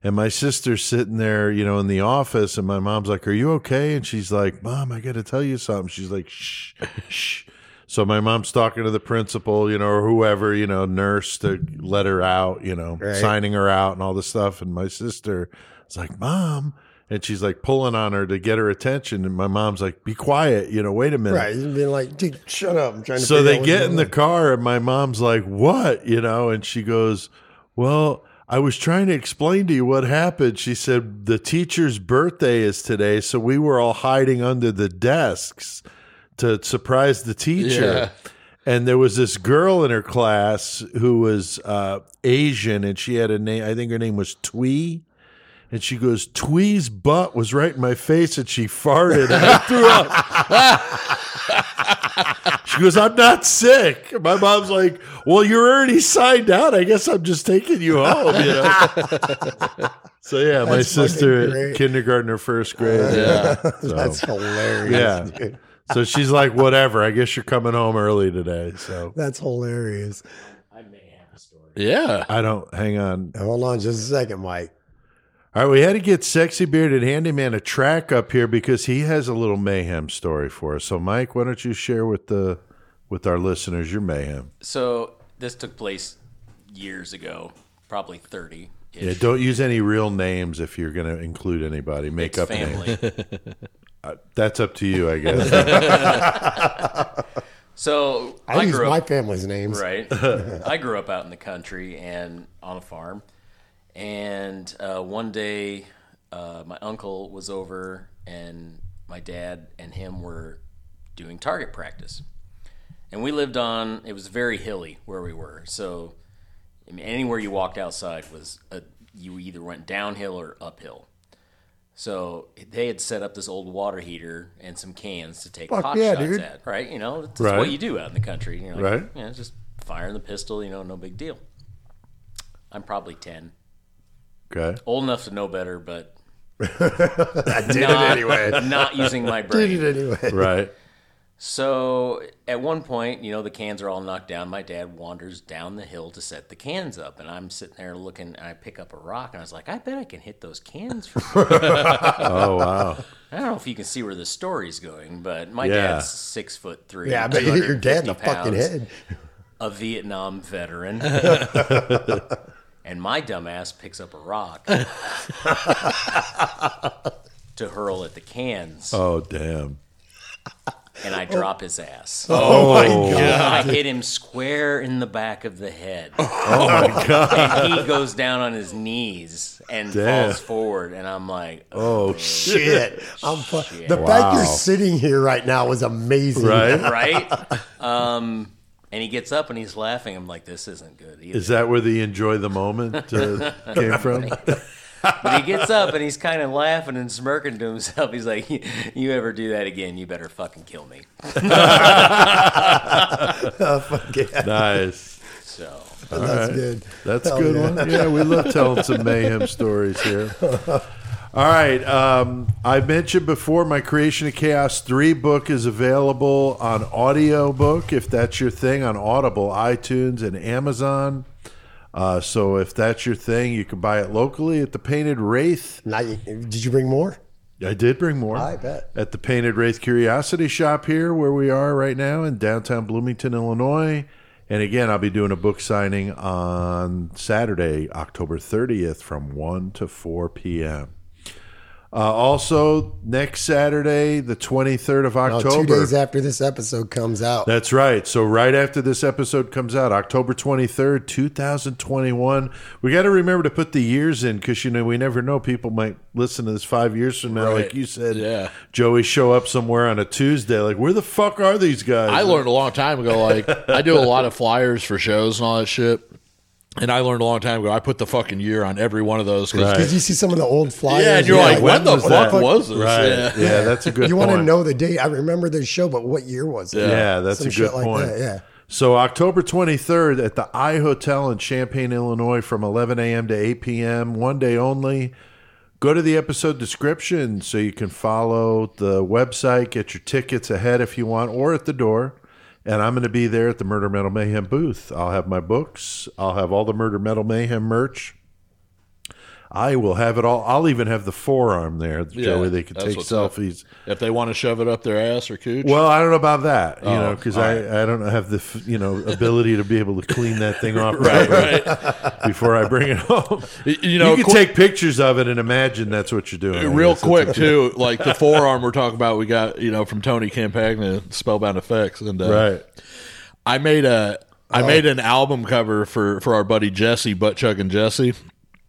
and my sister's sitting there, you know, in the office, and my mom's like, "Are you okay?" And she's like, "Mom, I got to tell you something." She's like, "Shh, shh." So my mom's talking to the principal, you know, or whoever, you know, nurse to let her out, you know, Right. signing her out and all this stuff. And my sister is like, Mom. And she's like pulling on her to get her attention. And my mom's like, Be quiet, you know, wait a minute. Right. He's being like, dude, shut up. I'm trying to So they get in the on." car, and my mom's like, What? You know, and she goes, Well, I was trying to explain to you what happened. She said, The teacher's birthday is today, so we were all hiding under the desks to surprise the teacher. And there was this girl in her class who was uh, Asian, and she had a name, I think her name was Twee. And she goes, Twee's butt was right in my face, and she farted. And I threw up. She goes, I'm not sick. My mom's like, Well, you're already signed out. I guess I'm just taking you home, you know. *laughs* so yeah, my That's fucking sister, great. kindergarten or first grade. Yeah. So, That's hilarious. yeah. dude. So she's like, Whatever. I guess you're coming home early today. So *laughs* That's hilarious. I may have a story. Yeah. I don't hang on. Hold on just a second, Mike. All right, we had to get sexy bearded handyman a track up here because he has a little mayhem story for us. So Mike, why don't you share with the with our listeners your mayhem? So this took place years ago, probably thirty. Yeah, don't use any real names if you're going to include anybody. Make up names. *laughs* family. That's up to you, I guess. *laughs* so I, I, use grew my up family's names. right. I grew up out in the country and on a farm, and uh, one day uh, my uncle was over, and my dad and him were doing target practice, and we lived on. It was very hilly where we were, so I mean, anywhere you walked outside was a, you either went downhill or uphill. So they had set up this old water heater and some cans to take Fuck pot yeah, shots dude. at, right? You know, that's Right. what you do out in the country. You know, Right. You know, just firing the pistol. You know, no big deal. I'm probably ten, Okay. old enough to know better, but *laughs* I did not, it anyway. not using my *laughs* brain. Did brain. it anyway. Right. So at one point, you know, the cans are all knocked down. My dad wanders down the hill to set the cans up, and I'm sitting there looking. And I pick up a rock, and I was like, I bet I can hit those cans. From *laughs* Oh wow. I don't know if you can see where the story's going, but my Yeah. dad's six foot three. Yeah, I bet you hit your dad in the 250 fucking head. A Vietnam veteran. *laughs* and my dumbass picks up a rock *laughs* to hurl at the cans, Oh damn. And I drop his ass. Oh my god! I hit him square in the back of the head. Oh my god. And he goes down on his knees and Damn. falls forward. And I'm like, Oh shit. Shit. I'm fu- Shit. the fact Wow. you're sitting here right now is amazing. Right? *laughs* right? Um, and he gets up and he's laughing. I'm like, this isn't good either. Is that where the enjoy the moment uh, *laughs* came from? But he gets up and he's kind of laughing and smirking to himself. He's like, you ever do that again, you better fucking kill me. *laughs* Oh, fuck yeah. Nice. So, That's right. good. That's a Hell good yeah. one. Yeah, we love telling some mayhem stories here. All right. Um, I mentioned before my Creation of Chaos 3 book is available on audiobook, if that's your thing, on Audible, iTunes, and Amazon. Uh, so if that's your thing, you can buy it locally at the Painted Wraith. Now, did you bring more? I did bring more. I bet. At the Painted Wraith Curiosity Shop here, where we are right now in downtown Bloomington, Illinois. And again, I'll be doing a book signing on Saturday, October 30th from 1 to 4 p.m. Uh, also, next Saturday, the 23rd of No, October. two days after this episode comes out. That's right. So right after this episode comes out, October 23rd, 2021, we got to remember to put the years in because, you know, we never know. People might listen to this five years from now, Right. like you said. Yeah. Joey show up somewhere on a Tuesday, like, where the fuck are these guys? I learned a long time ago. Like I do a lot of flyers for shows and all that shit. And I learned a long time ago. I put the fucking year on every one of those. 'cause- Right. You see some of the old flyers? Yeah, and you're Yeah, like, when the fuck that? was this? Right. Yeah. Yeah, that's a good you want to know the date? I remember the show, but what year was it? Yeah, that's Some a good shit like point. that, yeah. So October 23rd at the I Hotel in Champaign, Illinois, from 11 a.m. to 8 p.m. One day only. Go to the episode description so you can follow the website, get your tickets ahead if you want, or at the door. And I'm going to be there at the Murder Metal Mayhem booth. I'll have my books. I'll have all the Murder Metal Mayhem merch. I will have it all. I'll even have the forearm there, Joey. They could take selfies. If they want to shove it up their ass or cooch. Well, I don't know about that, you Oh, know, because I, right. I don't have the you know ability to be able to clean that thing *laughs* off Right, properly *laughs* before I bring it home. You know, you can qu- take pictures of it and imagine that's what you're doing. Real quick *laughs* too, like the forearm we're talking about, we got you know from Tony Campagna, Spellbound Effects, and uh, right? I made a I made an album cover for for our buddy Jesse, Butt Chug and Jesse.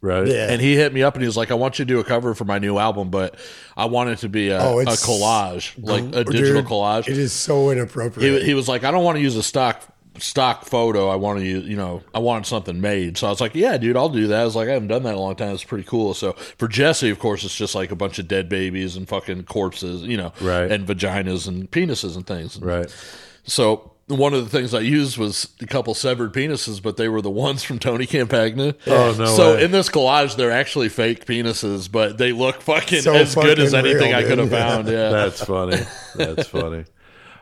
Right. Yeah. And he hit me up and he was like, "I want you to do a cover for my new album, but I want it to be a, Oh, a collage, like a Dude, digital collage." It is so inappropriate. he, he was like, I don't want to use a stock stock photo. I want to use, you know, I wanted something made. So I was like, yeah, dude, I'll do that. I was like, I haven't done that in a long time. It's pretty cool. So for Jesse, of course, it's just like a bunch of dead babies and fucking corpses, you know, Right. and vaginas and penises and things. Right. So one of the things I used was a couple severed penises, but they were the ones from Tony Campagna. Oh, no So way. in this collage, they're actually fake penises, but they look fucking So as good as anything real, I could have found. Yeah. *laughs* That's funny. That's funny.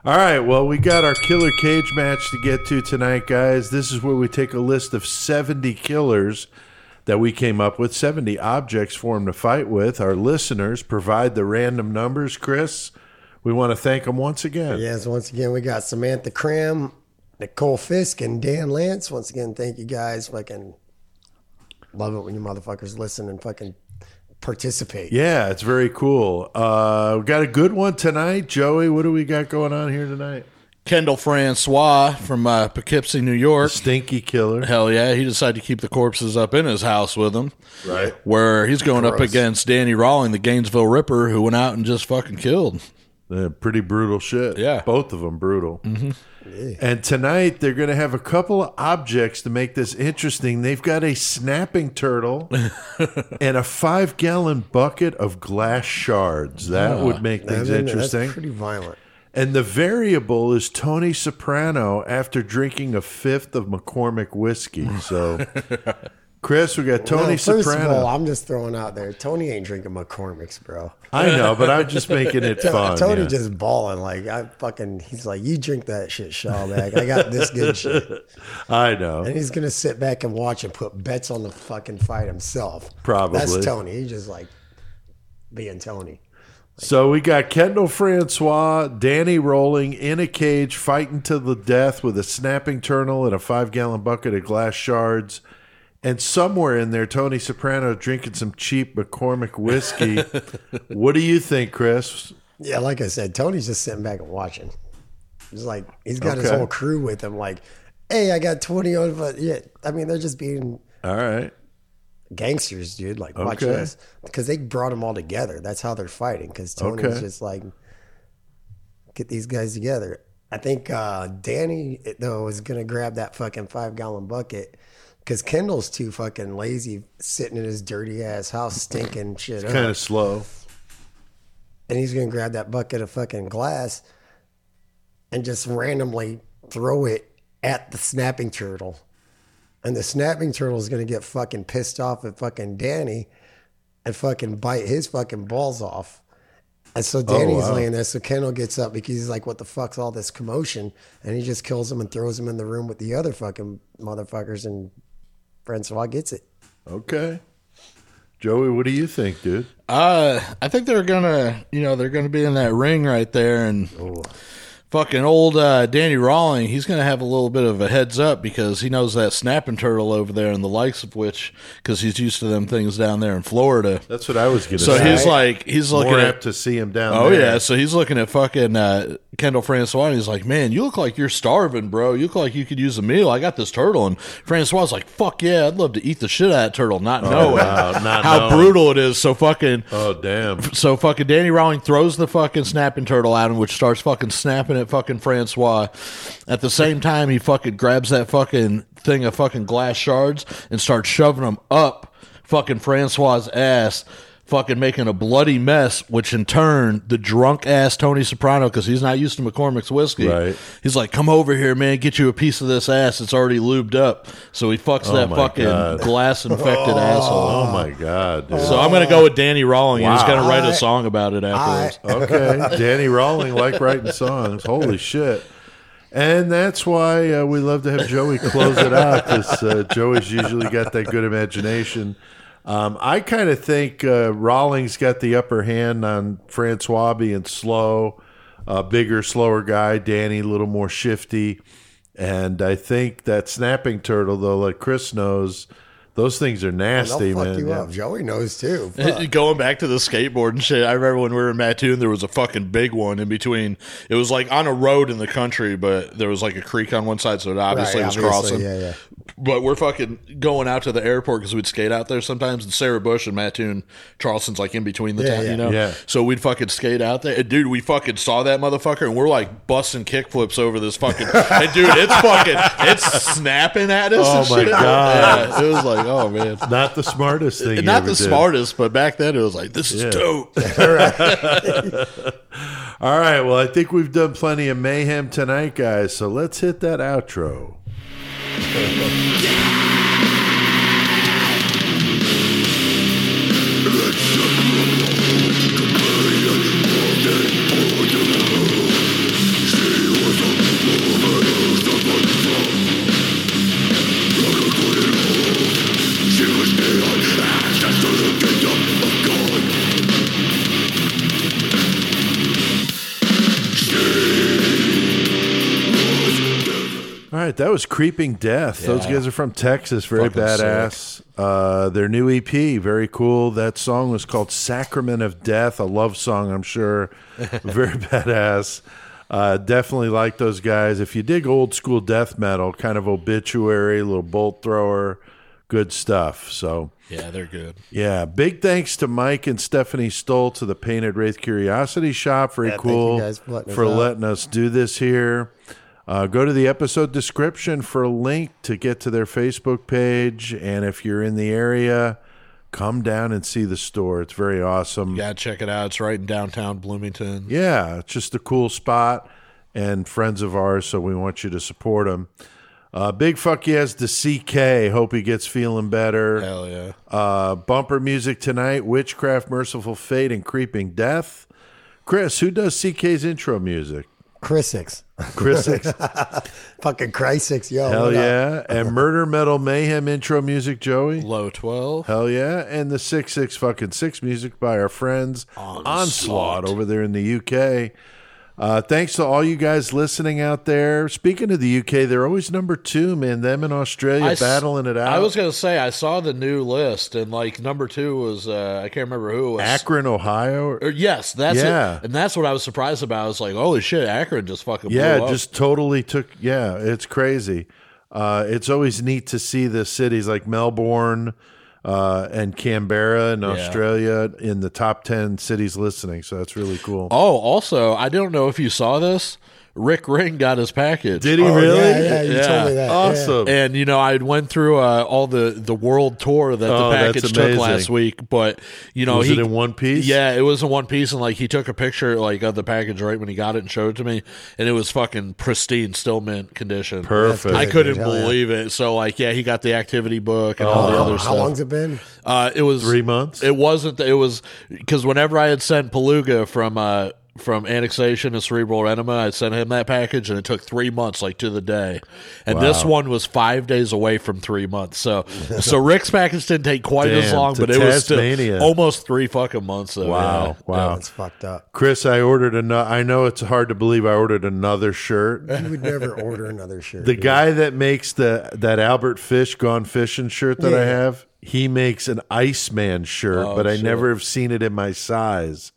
All right. Well, we got our killer cage match to get to tonight, guys. This is where we take a list of 70 killers that we came up with, 70 objects for them to fight with. Our listeners provide the random numbers. Chris, we want to thank them once again. Yes, once again, we got Samantha Cram, Nicole Fisk, and Dan Lance. Once again, thank you guys. Fucking love it when you motherfuckers listen and fucking participate. Yeah, it's very cool. Uh, we got a good one tonight. Joey, what do we got going on here tonight? Kendall Francois from uh, Poughkeepsie, New York. Stinky killer. Hell yeah, he decided to keep the corpses up in his house with him. Right. Where he's going up against Danny Rolling, the Gainesville Ripper, who went out and just fucking killed. Uh, pretty brutal shit. Yeah. Both of them brutal. And tonight they're going to have a couple of objects to make this interesting. They've got a snapping turtle *laughs* and a five gallon bucket of glass shards. That would make I things mean, interesting. That's pretty violent. and the variable is Tony Soprano after drinking a fifth of McCormick whiskey. So, *laughs* Chris, we got Tony No, first Soprano. of all, I'm just throwing out there. Tony ain't drinking McCormick's, bro. I know, but I'm just making it *laughs* fun. Tony yeah. just balling like I fucking. He's like, you drink that shit, Shawbag. I got this good *laughs* shit, I know. and he's gonna sit back and watch and put bets on the fucking fight himself. Probably. That's Tony. He's just like being Tony. So we got Kendall Francois, Danny Rolling in a cage, fighting to the death with a snapping turtle and a five gallon bucket of glass shards. And somewhere in there, Tony Soprano drinking some cheap McCormick whiskey. *laughs* what do you think, Chris? Yeah, like I said, Tony's just sitting back and watching. He's like, he's got his whole crew with him. Like, hey, I got twenty on, but yeah, I mean, they're just being All right. gangsters, dude. Like, watch Okay. this because they brought them all together. That's how they're fighting. Because Tony's Okay. just like, get these guys together. I think uh, Danny though is gonna grab that fucking five gallon bucket because Kendall's too fucking lazy, sitting in his dirty ass house, stinking shit. Kind of slow. and he's gonna grab that bucket of fucking glass and just randomly throw it at the snapping turtle. And the snapping turtle is gonna get fucking pissed off at fucking Danny and fucking bite his fucking balls off. And so oh, Danny's wow. laying there. So Kendall gets up because he's like, "What the fuck's all this commotion?" And he just kills him and throws him in the room with the other fucking motherfuckers. And Francois gets it. Okay. Joey, what do you think, dude? Uh, I think they're gonna, you know, they're gonna be in that ring right there, and Oh. Fucking old uh, Danny Rolling, he's gonna have a little bit of a heads up because he knows that snapping turtle over there, and the likes of which, because he's used to them things down there in Florida. That's what I was going to So say. he's like, he's looking more at apt to see him down Oh there. yeah, so he's looking at fucking uh, Kendall Francois. And he's like, "Man, you look like you're starving, bro. You look like you could use a meal. I got this turtle." And Francois is like, "Fuck yeah, I'd love to eat the shit out of that turtle, not knowing wow, not how knowing. brutal it is." So fucking, Oh, damn. so fucking Danny Rolling throws the fucking snapping turtle at him, which starts fucking snapping at fucking Francois. At the same time, he fucking grabs that fucking thing of fucking glass shards and starts shoving them up fucking Francois' ass. Fucking making a bloody mess, which in turn, the drunk ass Tony Soprano, because he's not used to McCormick's whiskey, Right. he's like, "Come over here, man, get you a piece of this ass. It's already lubed up." So he fucks that fucking God. glass infected *laughs* asshole. Oh, my God, dude. So I'm gonna go with Danny Rolling. and He's gonna write a song about it afterwards. *laughs* Okay, Danny Rolling like writing songs. Holy shit! And that's why uh, we love to have Joey close it out because uh, Joey's usually got that good imagination. Um, I kind of think uh, Rolling's got the upper hand on Francois being slow, uh, bigger, slower guy. Danny a little more shifty, and I think that snapping turtle, though, like Chris knows, those things are They'll nasty, fuck man. you Yeah. up. Joey knows too. *laughs* Fuck. Going back to the skateboard and shit, I remember when we were in Mattoon, there was a fucking big one in between. It was like on a road in the country, but there was like a creek on one side, so it obviously Right, was obviously, crossing. Yeah, yeah. But we're fucking going out to the airport because we'd skate out there sometimes. And Sarah Bush and Mattoon, Charleston's like in between the Yeah, town, yeah. you know? Yeah. So we'd fucking skate out there. And dude, we fucking saw that motherfucker and we're like busting kickflips over this fucking. and dude, it's fucking, it's snapping at us. *laughs* Oh and my shit. God. Yeah, it was like, oh man. *laughs* Not the smartest thing. Not the did. smartest, but back then it was like, this is Yeah. dope. *laughs* All right. Well, I think we've done plenty of mayhem tonight, guys. So let's hit that outro. *laughs* right, that was Creeping Death. Those guys are from Texas, very Fucking badass. Uh, their new EP, very cool. That song was called Sacrament of Death, a love song, I'm sure. *laughs* very badass. Uh, definitely like those guys. If you dig old school death metal, kind of obituary, little bolt thrower, good stuff. So, Yeah, they're good. yeah, big thanks to Mike and Stephanie Stoll to the Painted Wraith Curiosity Shop. Very Yeah, thank you cool guys for letting for out. letting us do this here. Uh, go to the episode description for a link to get to their Facebook page. And if you're in the area, come down and see the store. It's very awesome. Yeah, check it out. It's right in downtown Bloomington. Yeah, it's just a cool spot and friends of ours, so we want you to support them. Uh, big fuck yes to CK. Hope he gets feeling better. Hell yeah. Uh, bumper music tonight Witchcraft, Mercyful Fate, and Creeping Death. Chris, who does CK's intro music? Chris Six. Chris Six. *laughs* Fucking Christ Six, yo. Hell yeah. And Murder Metal Mayhem intro music, Joey. Low 12. Hell yeah. And the 6 6 fucking 6 music by our friends Onslaught, over there in the UK. Uh, thanks to all you guys listening out there. Speaking of the UK, they're always number two, man. Them in Australia I battling it out. I was gonna say I saw the new list and like number two was uh, I can't remember who it was. Akron, Ohio. Or, yes, that's Yeah. it. And that's what I was surprised about. I was like, holy shit, Akron just fucking Yeah, just totally took. Yeah, it's crazy. Uh, it's always neat to see the cities like Melbourne uh, and Canberra in Australia in the top 10 cities listening. So that's really cool. Oh, also, I don't know if you saw this. Rick Ring got his package. Did he Oh, really? Yeah, yeah, you Yeah. told me that. yeah. Awesome. And you know, I went through uh, all the the world tour that Oh, the that's package took last week. But you know, Was he it in one piece? Yeah, it was in one piece, and like he took a picture like of the package right when he got it and showed it to me, and it was fucking pristine, still mint condition. Perfect. I couldn't dude. Hell yeah. believe it. So like, yeah, he got the activity book and all the other how stuff. long's it been? Uh, it was Three months? It wasn't. It was because whenever I had sent Paluga from uh, from annexation and cerebral enema, I sent him that package, and it took three months, like to the day. And this one was five days away from three months. So, *laughs* so Rick's package didn't take quite as long, but it was Tasmania. still almost three fucking months. So, Wow. yeah. Wow. That's fucked up. Chris, I ordered another. I know it's hard to believe I ordered another shirt. You would never order another shirt. The dude. guy that makes the that Albert Fish Gone Fishing shirt that I have, he makes an Iceman shirt, Oh, but I shit. never have seen it in my size.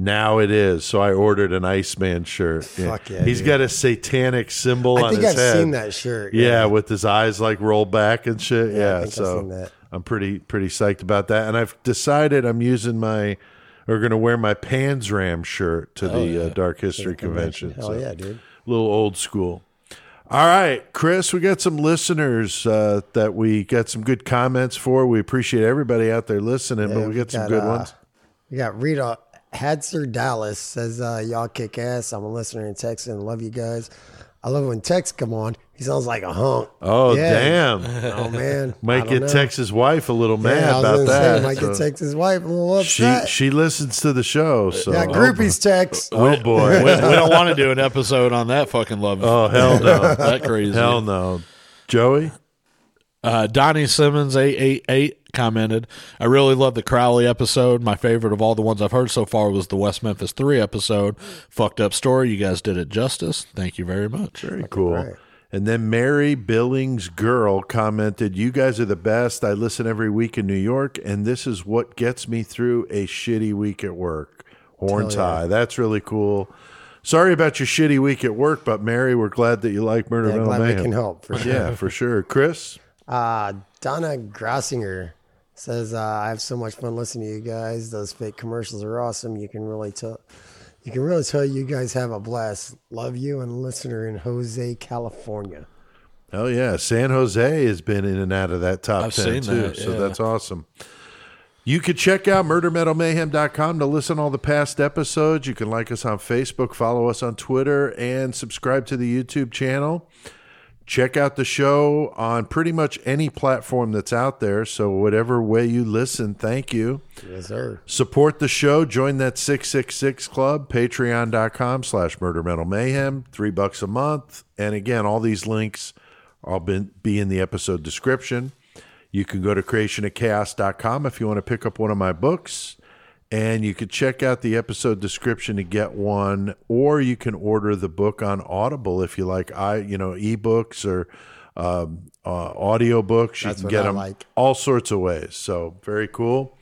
Now it is, so I ordered an Iceman shirt. Fuck yeah, He's dude. got a satanic symbol I on think his I've head. seen that shirt. Yeah, with his eyes like rolled back and shit. Yeah, I Yeah, think I've so seen that. I'm pretty pretty psyched about that. And I've decided I'm using my or going to wear my Panzram shirt to the uh, Dark History Convention. Hell so yeah, dude. a little old school. All right, Chris, we got some listeners uh, that we got some good comments for. We appreciate everybody out there listening, but Yeah, we got some good uh, ones. We got Rita Hadser Dallas says, uh, Y'all kick ass. I'm a listener in Texas and love you guys. I love when Tex come on. He sounds like a hunk. Oh, yeah. damn. Oh, man. *laughs* I Might get know. Tex's wife a little mad Yeah, I was about gonna say, that. might get So Tex's wife a little upset. she she listens to the show. So got oh, groupies, Tex. *laughs* Oh, boy. we, we don't want to do an episode on that fucking love. oh hell no. that crazy. hell no. Joey? Uh, Donnie Simmons eight eight eight commented, I really love the Crowley episode. My favorite of all the ones I've heard so far was the West Memphis 3 episode. Fucked up story. You guys did it justice. Thank you very much. Very cool. right. And then Mary Billings Girl commented, You guys are the best. I listen every week in New York, and this is what gets me through a shitty week at work. Horns Hell yeah. high. That's really cool. Sorry about your shitty week at work, but Mary, we're glad that you like Murder Yeah, Metal glad we can help for *laughs* sure. Yeah, for sure. Chris? Uh, Donna Grossinger says, uh, "I have so much fun listening to you guys. Those fake commercials are awesome. You can really tell, you can really tell you guys have a blast. Love you and listener in Jose, California. Oh yeah, San Jose has been in and out of that top I've 10 seen too. that, So that's awesome. You could check out murdermetalmayhem.com to listen to all the past episodes. You can like us on Facebook, follow us on Twitter, and subscribe to the YouTube channel. Check out the show on pretty much any platform that's out there. So whatever way you listen, thank you. Yes, sir. Support the show. Join that 666 club, patreon.com slash murder metal mayhem, three bucks a month. And again, all these links will be, be in the episode description. You can go to creationofchaos.com if you want to pick up one of my books. And you could check out the episode description to get one, or you can order the book on Audible if you like. I, you know, ebooks or um, uh, audio books. You That's can get I them like. all sorts of ways. So very cool.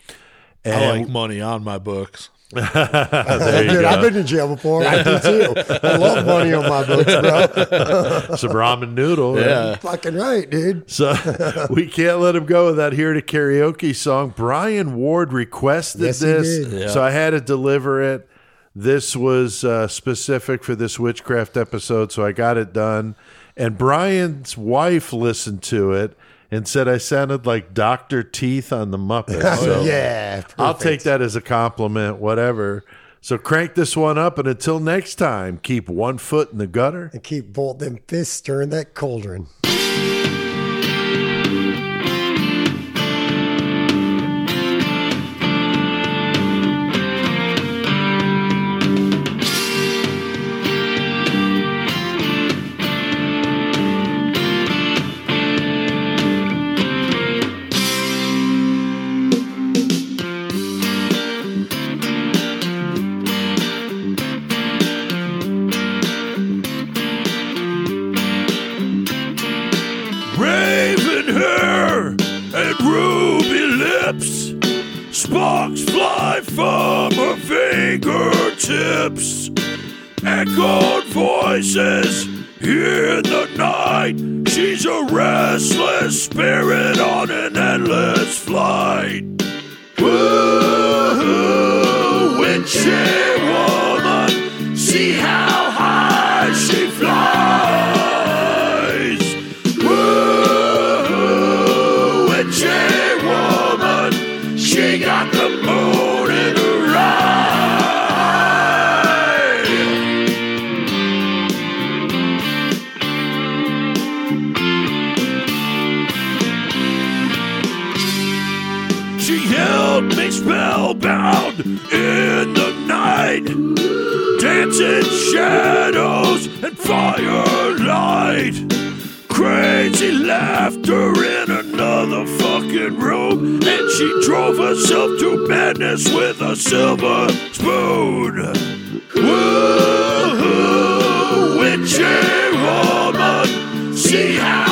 I And like money on my books. There you Dude, go. I've been in jail before. I do too. I love money on my books, bro. *laughs* some ramen noodle. right? Yeah. Fucking right, dude. So *laughs* we can't let him go without hearing a karaoke song. Brian Ward requested Yes, he this, did. Yeah. so I had to deliver it. This was uh, specific for this witchcraft episode, so I got it done. And Brian's wife listened to it and said I sounded like Doctor Teeth on the Muppets. *laughs* Oh, so yeah. I'll take that as a compliment. Whatever. So crank this one up, and until next time, keep one foot in the gutter. And keep both them fists stirring that cauldron. Echoed voices here in the night. She's a restless spirit on an endless flight. Woo, witchy woman, see how Shadows and firelight. Crazy laughter in another fucking room. And she drove herself to madness with a silver spoon. Woo, witchy woman, see how